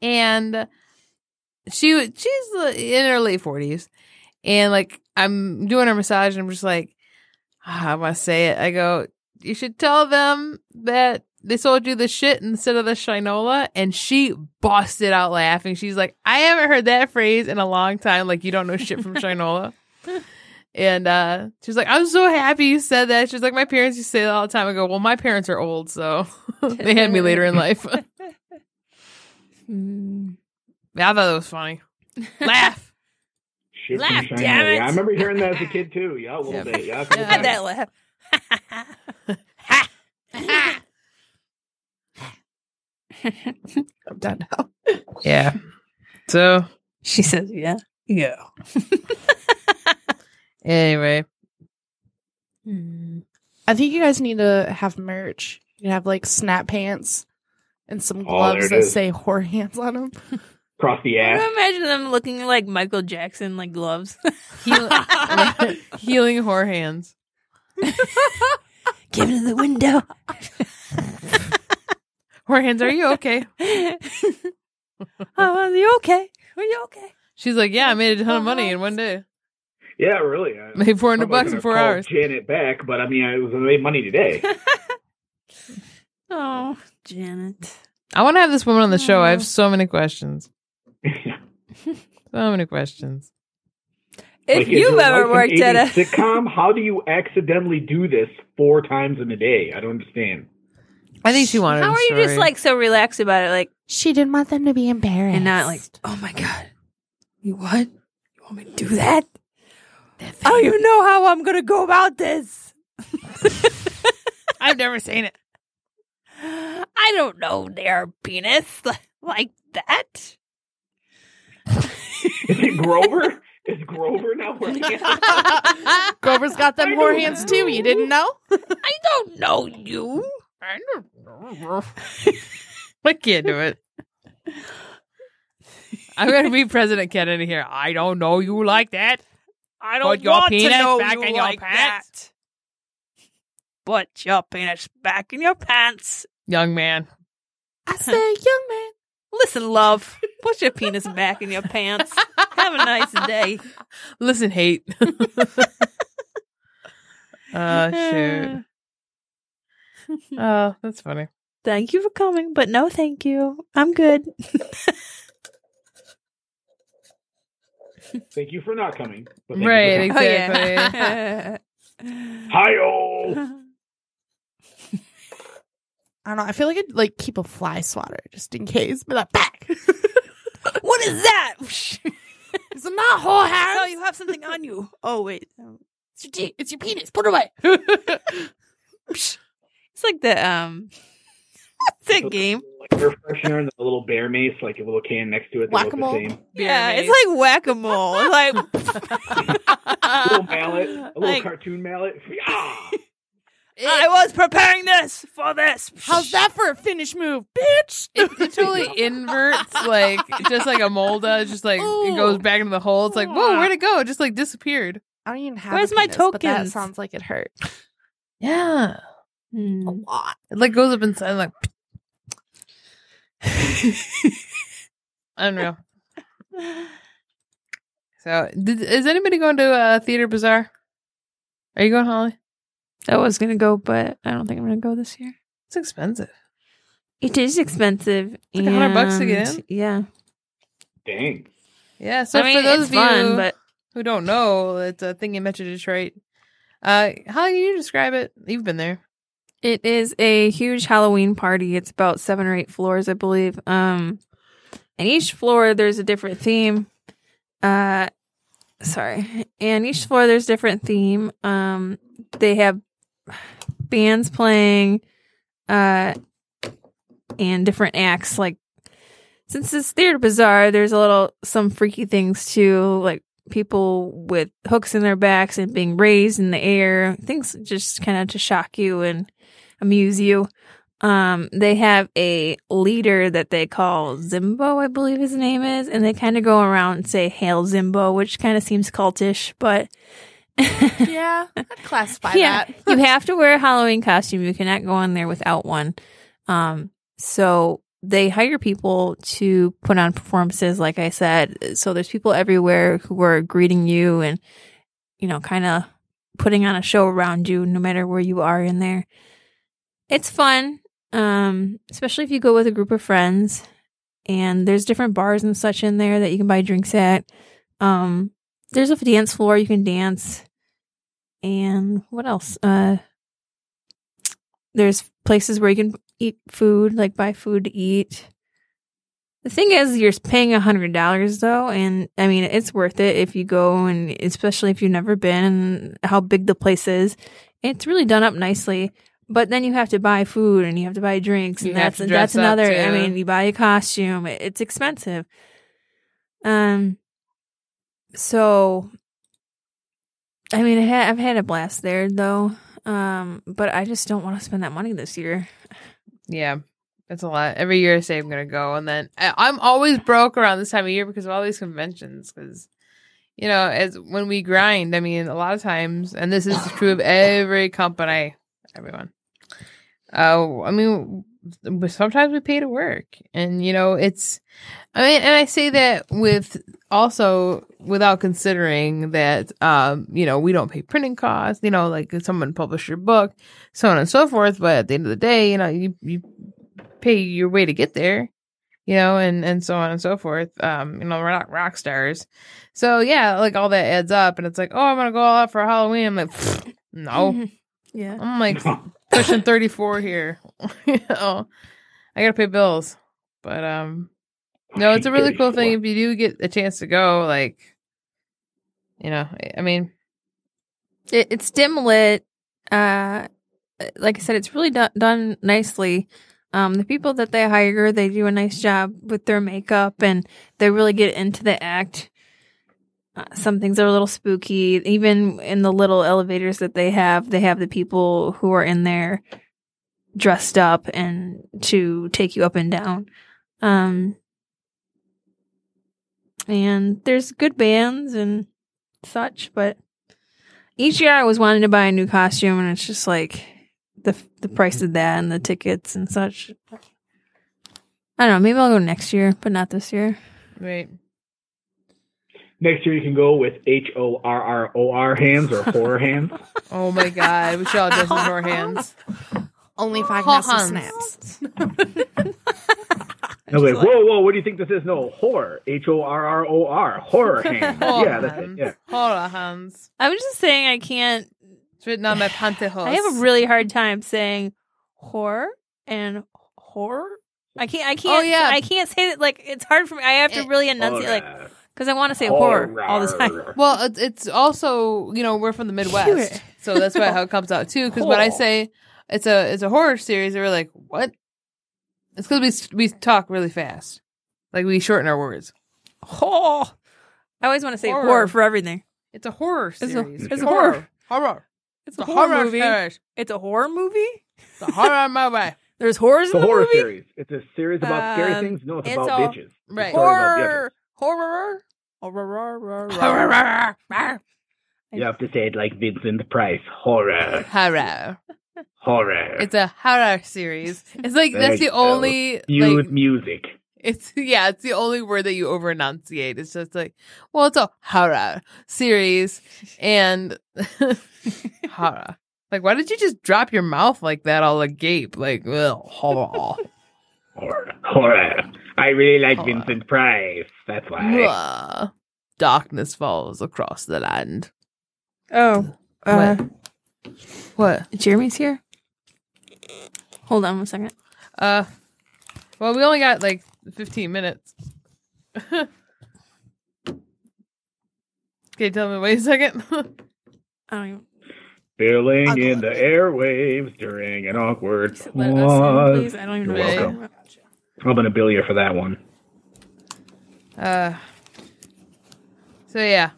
and she she's uh, in her late forties, and like I'm doing her massage, and I'm just like, ah, I want to say it. I go, you should tell them that they sold you the shit instead of the shinola and she busted out laughing she's like i haven't heard that phrase in a long time like you don't know shit from shinola and uh she's like i'm so happy you said that she's like my parents used to say that all the time i go well my parents are old so they had me later in life Mm. yeah, i thought that was funny laugh Shit Laugh, damn it. Yeah, I remember hearing that as a kid too. Yeah, a little Yeah. bit. Yeah, a Yeah. couple Had that laugh. I'm done now. yeah so she says, "Yeah, yeah." anyway Mm. I think you guys need to have merch. You have like snap pants and some Oh, gloves it that is. say whore hands on them. Across the I ass. don't imagine them looking like Michael Jackson, like gloves. Heal- healing whore hands. Give it to the window. Whore hands, are you okay? oh, are you okay? Are you okay? She's like, yeah, I made a ton of money in uh-huh. one day. Yeah, really. I, Made four hundred bucks in four hours. Janet back, but I mean, I was I made money today. Oh, Janet. I want to have this woman on the show. I have uh-huh. so many questions. So many questions. If is you've ever life an worked at a sitcom, how do you accidentally do this four times in a day? I don't understand. I think she wanted. How are you just like so relaxed about it? Like, She didn't want them to be embarrassed. and not like, oh my God. You what? You want me to do that? I don't even know how I'm going to go about this. I've never seen it. I don't know their penis like that. Is it Grover? Is Grover now working? at- Grover's got them I whore don't hands too. You didn't know? I don't know you. I don't know. I can't do it. I'm gonna be President Kennedy here. I don't know you like that. I don't know. Put your want to penis know back you in your like pants. Put your penis back in your pants. Young man. I say, young man. Listen, love. Put your penis back in your pants. Have a nice day. Listen, hate. oh shoot. Oh, that's funny. Thank you for coming, but no thank you. I'm good. Thank you for not coming. But thank Right, You for coming. Oh, exactly. Hi-oh. I don't know. I feel like I'd like keep a fly swatter just in case. But like, back. what is that? It's not whore hands. oh, you have something on you. Oh, wait. It's your, dick. it's your penis. Put it away. It's like the, um, what's that game? Like air freshener and the little bear mace, like a little can next to it. They look the Whack-a-mole. same. Yeah, it's like whack-a-mole. Like, A little mallet, a little Like- cartoon mallet. Ah! I was preparing this for this. How's that for a finish move, bitch? It, it totally inverts, like just like a mole does. Just like it goes back into the hole. It's like, whoa, where'd it go? It just like disappeared. I don't even have. Where's a my penis, But that sounds like it hurt Yeah, Hmm. a lot. it like goes up inside, like unreal. So, did, is anybody going to uh, Theatre Bizarre? Are you going, Holly? I was gonna go, but I don't think I'm gonna go this year. It's expensive. It is expensive. It's like 100 bucks to get in? Yeah. Dang. Yeah. So I mean, for those of you fun, but who don't know, it's a thing in Metro Detroit. Uh, how can you describe it? You've been there. it is a huge Halloween party. It's about seven or eight floors, I believe. Um, and each floor there's a different theme. Uh, sorry, and each floor there's different theme. Um, they have bands playing, uh, and different acts. Like since it's Theatre Bizarre, there's a little some freaky things too, like people with hooks in their backs and being raised in the air. Things just kind of to shock you and amuse you. Um, they have a leader that they call Zimbo, I believe his name is, and they kind of go around and say "Hail Zimbo," which kind of seems cultish, but Yeah, I'd classify yeah, that. you have to wear a Halloween costume. You cannot go in there without one. Um, so they hire people to put on performances, like I said. So there's people everywhere who are greeting you and, you know, kind of putting on a show around you, no matter where you are in there. It's fun, um, especially if you go with a group of friends. And there's different bars and such in there that you can buy drinks at. Um, there's a dance floor. You can dance. And what else? Uh there's places where you can eat food like buy food to eat. The thing is you're paying a hundred dollars though and i mean it's worth it if you go and especially if you've never been and how big the place is. It's really done up nicely but then you have to buy food and you have to buy drinks and have that's that's another i mean you buy a costume. It's expensive. Um so I mean, I've had a blast there though, um, but I just don't want to spend that money this year. Yeah. It's a lot. Every year I say I'm gonna go, and then I, I'm always broke around this time of year because of all these conventions. Because you know, as when we grind, I mean, a lot of times, and this is true of every company, everyone. Uh, I mean, sometimes we pay to work, and you know, it's. I mean, and I say that with also without considering that, um, you know, we don't pay printing costs. You know, like if someone published your book, so on and so forth. But at the end of the day, you know, you you pay your way to get there, you know, and and so on and so forth. Um, you know, we're not rock stars, so yeah, like all that adds up, and it's like, oh, I'm gonna go all out for Halloween. I'm like, no, Yeah. I'm like pushing 34 here. you know, I gotta pay bills, but um, no, it's a really cool thing if you do get a chance to go. Like, you know, I mean, It, it's dim lit. Uh, like I said, it's really done, done nicely. Um, the people that they hire, they do a nice job with their makeup and they really get into the act. Uh, some things are a little spooky. Even in the little elevators that they have, they have the people who are in there dressed up and to take you up and down. Um, and there's good bands and such, but each year I was wanting to buy a new costume, and it's just like the the price of that and the tickets and such. I don't know. Maybe I'll go next year, but not this year. wait, Next year you can go with H O R R O R hands or horror hands. oh my god, we should all dress in our hands. Only if I can have some snaps. I was like, whoa, whoa, what do you think this is? No, horror. H O R R O R. Horror hands. Horror yeah, that's it. hands. Yeah. Horror hands. I was just saying I can't. It's written on my pantyhose. I have a really hard time saying horror and horror. I can't. I can't. Oh, yeah. I can't say it. Like it's hard for me. I have to It- really enunciate, like, because I want to say horror all the time. Well, it's, it's also you know we're from the Midwest, so that's why how it comes out too. Because when I say it's a it's a horror series, they're like, what? It's because we we talk really fast, like we shorten our words. Oh, I always want to say Horror. horror, for everything. It's a horror It's a- series. it's a horror. horror. It's It's a a horror, horror movie. series. It's a horror movie. It's a horror movie. There's horrors It's in a the horror movie. series. It's a series about scary Um, things. No, it's, it's about all- bitches. Right. It's a story about Horror, horror, horror, horror. You have to say it like Vincent Price. Horror. horror. Horror. It's a horror series. It's like There that's the only Use like music. It's yeah, it's the only word that you over enunciate. It's just like, well, it's a horror series and horror. Like, why did you just drop your mouth like that, all agape? Like, well, horror. Horror. Horror. I really like Horror. Vincent Price. That's why. Mwah. Darkness falls across the land. Oh, uh, What? Jeremy's here. Hold on one second. Uh, well, we only got like fifteen minutes. Okay, tell me. Wait a second. I don't even. Filling I'll in the with airwaves during an awkward Let us in, I don't even. You're what welcome. I'm gonna bill you for that one. uh, so yeah,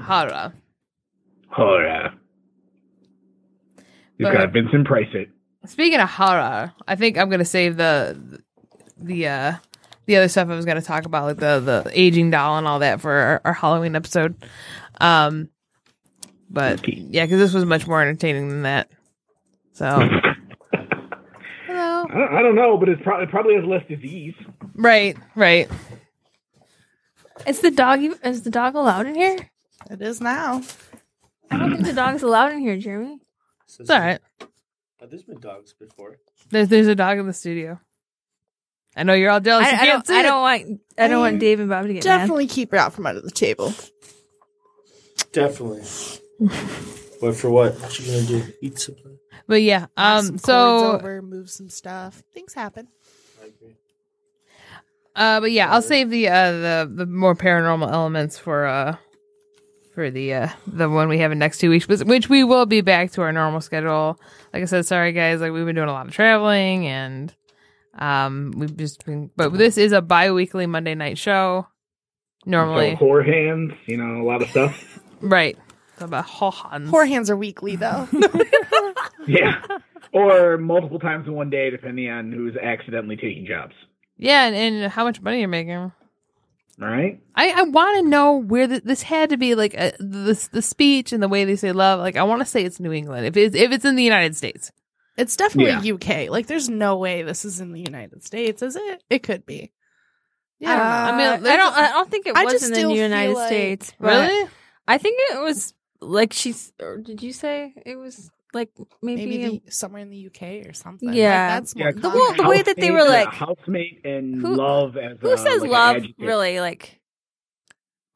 horror. Horror. You Go got ahead. Vincent Price it. Speaking of horror, I think I'm gonna save the the uh the other stuff I was gonna talk about, like the the aging doll and all that for our, our Halloween episode. Um, but Okay. yeah, because this was much more entertaining than that. So hello, I don't, I don't know, but it's probably probably has less disease. right, right. Is the dog? Is the dog allowed in here? It is now. I don't think the dog's allowed in here, Jeremy. It's all right. Oh, there's been dogs before. There's there's a dog in the studio. I know you're all jealous. I, you I can't don't. see I it. don't want. I don't want Dave and Bob to get mad. Definitely keep her out from under the table. Definitely. but for what? What you gonna do? Eat something? But yeah, Knock some um, cords so over, move some stuff. Things happen. I agree. Uh, but yeah, I'll save the uh the the more paranormal elements for uh for the uh the one we have in next two weeks, but which we will be back to our normal schedule. Like I said, sorry guys, like we've been doing a lot of traveling and um we've just been, but this is a bi-weekly Monday night show. Normally, So whore hands, you know, a lot of stuff. right? It's about Hohans. Poor hands are weekly though. Yeah. or multiple times in one day, depending on who's accidentally taking jobs. Yeah, and, and how much money you're making. All right. I, I want to know where the, this had to be like a, the the speech and the way they say love. Like I want to say it's New England. If it's if it's in the United States, It's definitely UK. Like, there's no way this is in the United States, is it? It could be. yeah. I Uh, mean, I don't. I don't think it I was just in the United like- States. really. I think it was like she's. Or did you say it was like maybe? Maybe the, somewhere in the UK or something. Yeah. Like, that's more The- well, the way that they were like- housemate and Who- love as who uh, says like love? Really, like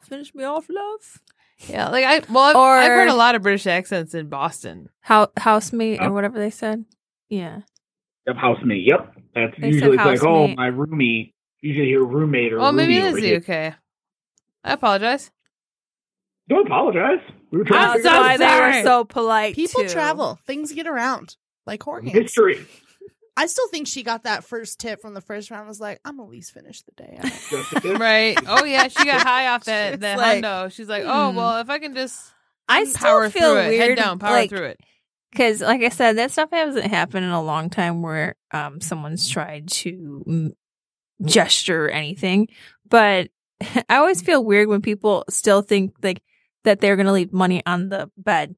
finish me off, love. Yeah, like I well, I've, Or- I've heard a lot of British accents in Boston. How housemate Oh. or whatever they said. Yeah. Yep, housemate. Yep. That's They usually it's like, oh, my roomie. Usually hear roommate or Well, maybe roomie it over the UK. I apologize. Don't apologize. We were trying I'm to so out why they sorry. were so polite. People too. travel. Things get around. Like Horgans. history. I still think she got that first tip from the first round. Was like, I'm at least finish the day. out." Right. Oh yeah, she got high off that It's that like, hundo. She's like, oh hmm. well, if I can just I power still feel through it, weird. head down, power like, through it. because like i said that stuff hasn't happened in a long time where um someone's tried to gesture or anything but i always feel weird when people still think like that they're gonna leave money on the bed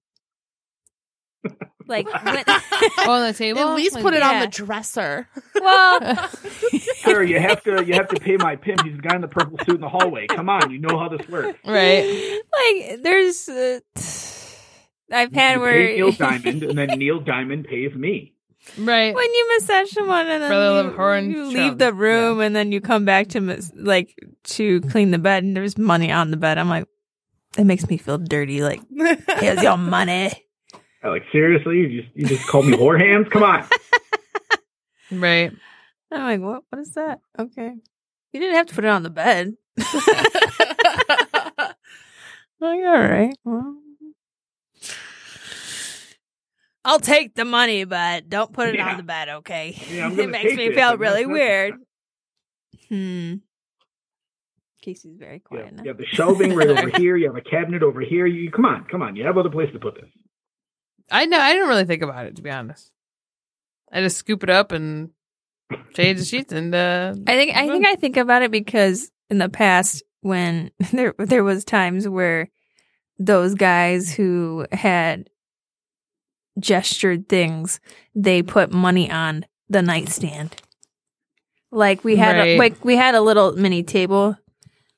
like when, on the table. At least Like, put it on yeah. the dresser. well Sir, you have to you have to pay my pimp. He's the guy in the purple suit in the hallway. Come on, you know how this works. right. like there's uh, i've had You where pay Neil Diamond, and then Neil Diamond pays me. Right. when you massage someone and then Brother you, of Horn you Trump. leave the room and then you come back to mas- like to clean the bed and there's money on the bed. I'm like, it makes me feel dirty. Like, here's your money. I'm like seriously, you just you just called me whore hands? Come on. Right. I'm like, what? What is that? Okay, you didn't have to put it on the bed. like, all right, well. I'll take the money, but don't put it Yeah. on the bed, okay? Yeah, I'm it gonna makes take me it, feel really weird. Hmm. Casey's very quiet have, now. you have the shelving right over here. You have a cabinet over here. You come on, come on. You have other place to put this. I know. I didn't really think about it to be honest. I just scoop it up and change the sheets and. uh I think I think I think about it because in the past when there there was times where those guys who had gestured things, they put money on the nightstand. Like we had Right. a, like we had a little mini table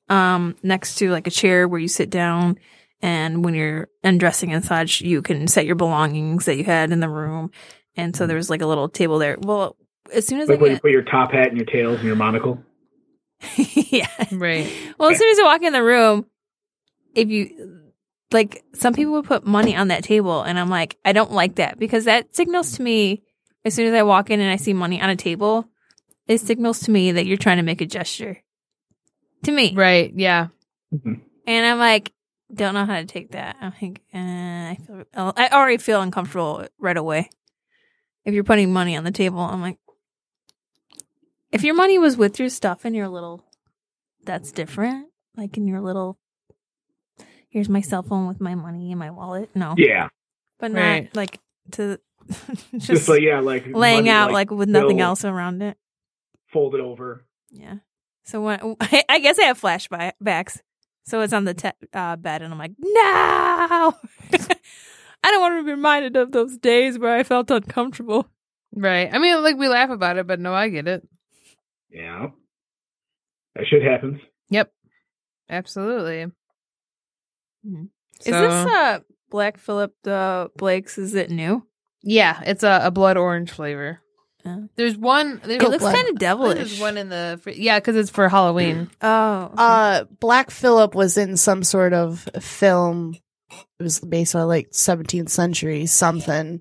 um next to like a chair where you sit down and when you're undressing and such, you can set your belongings that you had in the room. And so there was like a little table there. Well, as soon as Like I where you put your top hat and your tails and your monocle. yeah. Right. Well, as soon as I walk in the room, if you like, some people would put money on that table, and I'm like, I don't like that because that signals to me as soon as I walk in and I see money on a table, it signals to me that you're trying to make a gesture to me, Right. Yeah. Mhm. and I'm like, don't know how to take that. I'm like, uh, I feel, I already feel uncomfortable right away. If you're putting money on the table, I'm like, if your money was with your stuff in your little, that's different. Like in your little, here's my cell phone with my money in my wallet. No, Yeah, but not Right. like to just, just, like yeah, like laying money, out like, with nothing else around it. folded over. Yeah. So when I guess I have flashbacks. So it's on the te- uh, bed, and I'm like, no. I don't want to be reminded of those days where I felt uncomfortable. Right. I mean, like we laugh about it, but no, I get it. Yeah, that shit happens. Yep. Absolutely. Mhm. So, Is this uh Black Phillip the Blake's? Is it new? yeah, it's a, a blood orange flavor. There's one. There's It looks blood. kind of devilish. There's one in the yeah, because it's for Halloween. oh, okay. Uh, Black Phillip was in some sort of film. It was based on like 17th century something.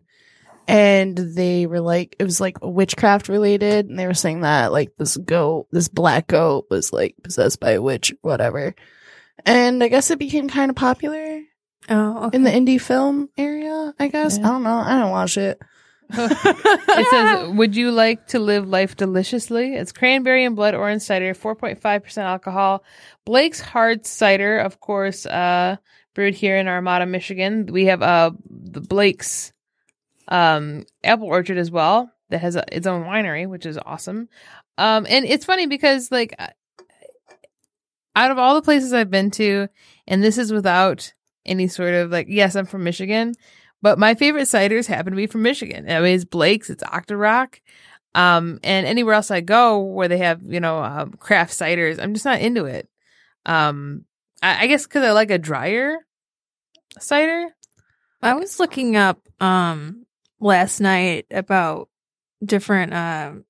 And they were like, it was like witchcraft related. And they were saying that like this goat, this black goat was like possessed by a witch, whatever. And I guess it became kind of popular oh, okay. in the indie film area, I guess. Yeah. I don't know. I don't watch it. It says, "Would you like to live life deliciously?" It's cranberry and blood orange cider, four point five percent alcohol. Blake's hard cider, of course, uh, brewed here in Armada, Michigan. We have uh the Blake's um, Apple Orchard as well that has a, its own winery, which is awesome. Um, and it's funny because like uh, out of all the places I've been to, and this is without any sort of like, yes, I'm from Michigan, but my favorite ciders happen to be from Michigan. I mean, it's Blake's, it's Octorock. Um, and anywhere else I go where they have, you know, um, craft ciders, I'm just not into it. Um, I, I guess because I like a drier cider. I was looking up um last night about different um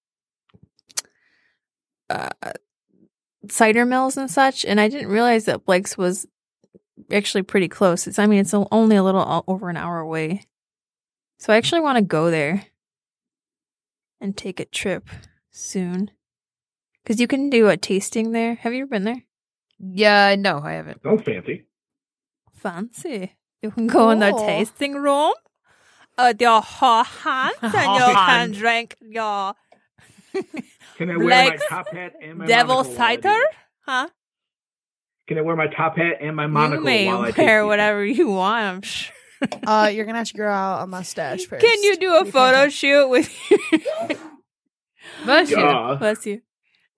uh, cider mills and such, and I didn't realize that Blake's was actually pretty close. It's I mean it's only a little over an hour away, so I actually want to go there and take a trip soon because you can do a tasting there. Have you ever been there? Yeah, no, I haven't. Sounds fancy. Fancy. You can go in the Oh. tasting room with your hot hands and you can Hand. drink your Can I wear my top hat and my devil monocle while I do cider. this? Huh? Can I wear my top hat and my monocle You may while wear these? whatever you want. I'm sure. Uh, you're gonna have to grow out a mustache first. Can you do a Be photo fantastic. shoot with Bless you. Bless you.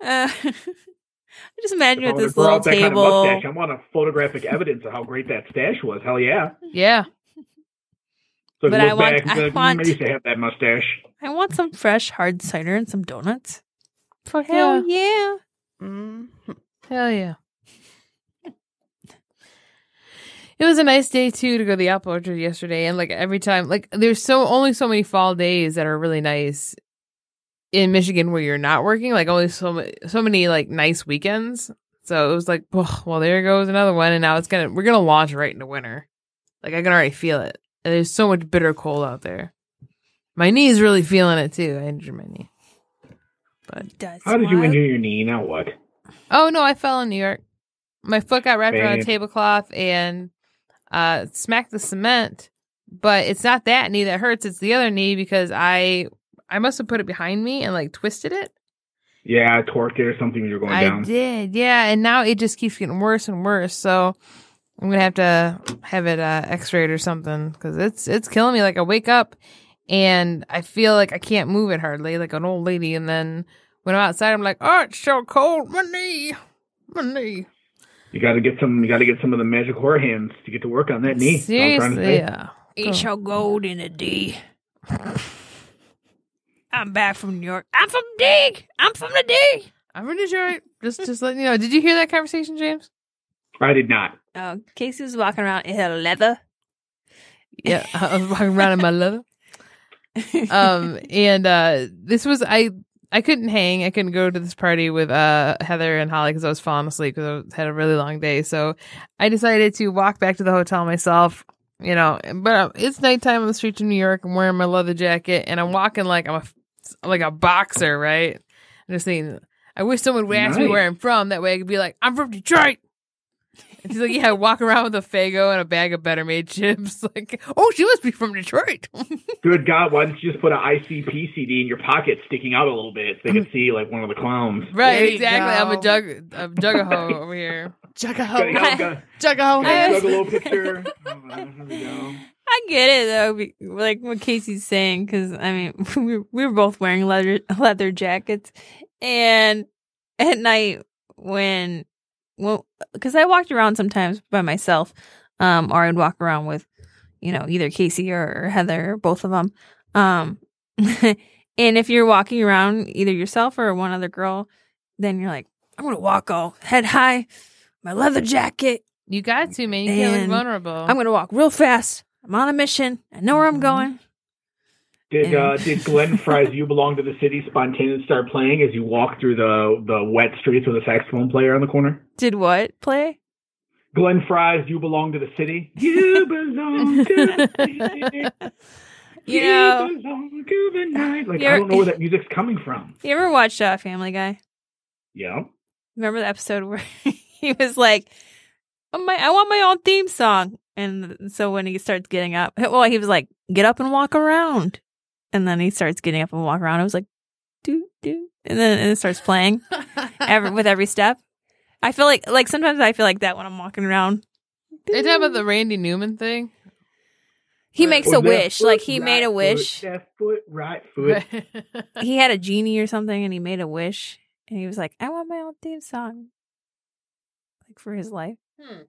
Uh, I just imagine If at this little that kind of table. I want a photographic evidence of how great that stash was. Hell yeah! Yeah. So But I want- back I be like, "Mm, want- I used to have that mustache. I want some fresh hard cider and some donuts. Fuck Hell yeah. yeah. Mm. Hell yeah. It was a nice day too to go to the apple orchard yesterday, and like every time, like there's so only so many fall days that are really nice in Michigan where you're not working. Like only so so many like nice weekends. So it was like, oh, well, there goes another one, and now it's gonna we're gonna launch right into winter. Like I can already feel it. And there's so much bitter cold out there. My knee's really feeling it too. I injured my knee. But Does How did you injure your knee? Now what? Oh no, I fell in New York. My foot got wrapped around a tablecloth and uh smacked the cement. But it's not that knee that hurts, it's the other knee because I I must have put it behind me and like twisted it. Yeah, I torqued it or something you're going I down. I did, yeah, and now it just keeps getting worse and worse. So I'm gonna have to have it uh, X-rayed or something because it's it's killing me. Like I wake up and I feel like I can't move it hardly, like an old lady. And then when I'm outside, I'm like, oh, it's so cold, my knee, my knee. You got to get some. You got to get some of the magic whore hands to get to work on that knee. That's I'm trying to Seriously, say. yeah. It shall gold in a D. I'm back from New York. I'm from D. I'm from the D. I'm from Detroit. Just, just letting you know. Did you hear that conversation, James? I did not. Oh, Casey was walking around in her leather. Yeah, I was walking around in my leather. Um, and uh, this was I. I couldn't hang. I couldn't go to this party with uh Heather and Holly because I was falling asleep because I had a really long day. So I decided to walk back to the hotel myself. You know, but it's nighttime on the streets of New York. I'm wearing my leather jacket and I'm walking like I'm a like a boxer, right? I'm just thinking. I wish someone would ask me where I'm from. That way I could be like, I'm from Detroit. And she's like, yeah, I walk around with a Faygo and a bag of Better Made chips. Like, oh, she must be from Detroit. Good God, why didn't you just put an ICP CD in your pocket sticking out a little bit so they could see like one of the clowns? right, There exactly. I'm a go. jug, a jugaho over here. Got, Juggaho. got, got, Juggaho. I- got a little picture. Oh, go. I get it though, like what Casey's saying, because I mean we were, we were both wearing leather leather jackets, and at night when well, because I walked around sometimes by myself, um, or I'd walk around with, you know, either Casey or, or Heather, or both of them, um, and if you're walking around either yourself or one other girl, then you're like, I'm gonna walk all head high, my leather jacket, You got to, man. You can't look vulnerable. I'm gonna walk real fast. I'm on a mission. I know where I'm Mhm. going. Did uh, did Glenn Frey's "You Belong to the City" spontaneously start playing as you walk through the the wet streets with a saxophone player on the corner? Did what play? Glenn Frey's "You Belong to the City." You belong to the city. You know, belong to the night. Like I don't know where that music's coming from. you ever watched uh, Family Guy? Yeah. Remember the episode where he was like, oh, my, "I want my own theme song," and so when he starts getting up, well, he was like, "Get up and walk around," and then he starts getting up and walk around. I was like, "Do do," and then and it starts playing every with every step. I feel like like sometimes I feel like that when I'm walking around. Are you talking about the Randy Newman thing? He Right. makes Was a wish. foot, Like he made a wish. Foot, left foot, right foot. He had a genie or something, and he made a wish, and he was like, "I want my own theme song." Like for his life. Hmm.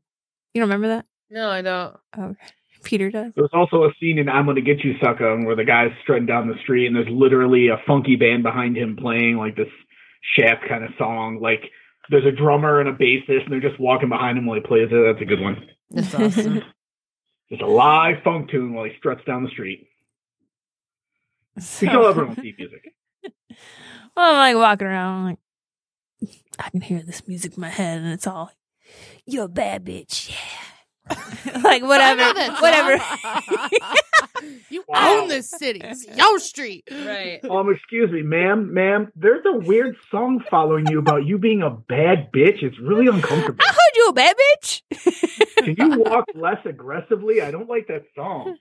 You don't remember that? no, I don't. Oh, Peter does. There's also a scene in I'm Gonna Get You Sucker where the guy's strutting down the street and there's literally a funky band behind him playing like this shaft kind of song. Like there's a drummer and a bassist and they're just walking behind him while he plays it. That's a good one. That's awesome. Just a live funk tune while he struts down the street. We So- kill everyone with music. Well, I'm like walking around, I'm like, I can hear this music in my head, and it's all, "You're a bad bitch, yeah." like whatever, whatever. you Wow. own this city. It's your street. right. Um, excuse me, ma'am, ma'am. There's a weird song following you about you being a bad bitch. It's really uncomfortable. I heard you a bad bitch. Can you walk less aggressively? I don't like that song.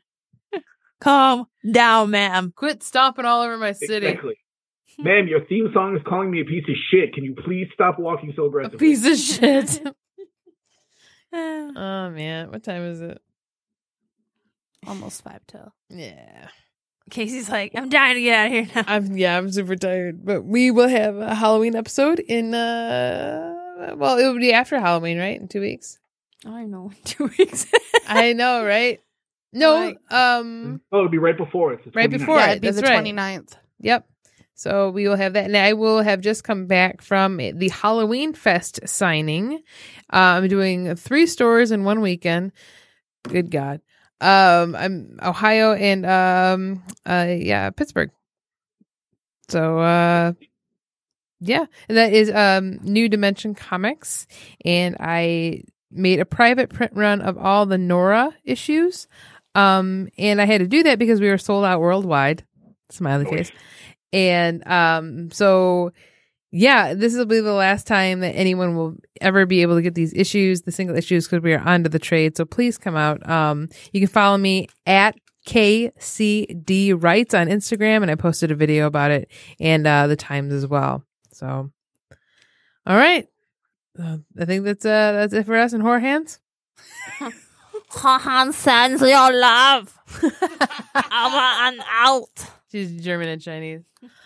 Calm down, ma'am. Quit stomping all over my city. Exactly. Ma'am, your theme song is calling me a piece of shit. Can you please stop walking so aggressively? A aggressively? piece of shit. Oh man, what time is it? Almost five till. Yeah. Casey's like, I'm dying to get out of here now. I'm yeah, I'm super tired. But we will have a Halloween episode in uh well, it will be after Halloween, right? In two weeks. I don't know, two weeks. I know, right? No, Right. um Oh, it'll be right before it. It's Right before yeah, it, it'd be that's the right. 29th. Yep. So we will have that, and I will have just come back from the Halloween Fest signing. Uh, I'm doing three stores in one weekend. Good God. Um, I'm Ohio and um, uh, yeah, Pittsburgh. So uh, yeah, and that is um New Dimension Comics, and I made a private print run of all the Nora issues. Um, and I had to do that because we were sold out worldwide. Smiley face. And um, so yeah, this will be the last time that anyone will ever be able to get these issues, the single issues, because we are onto the trade. So please come out. Um, you can follow me at KCD Writes on Instagram, and I posted a video about it and uh, the times as well. So, all right, uh, I think that's uh, that's it for us in Horror Hands. Han sends your love. Over and out. She's German and Chinese.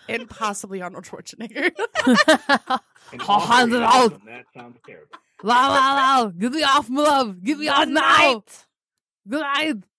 And possibly Arnold Schwarzenegger. And hands it out. That sounds terrible. La la la! Get me off, my love! Get me off Good now! night. Good night!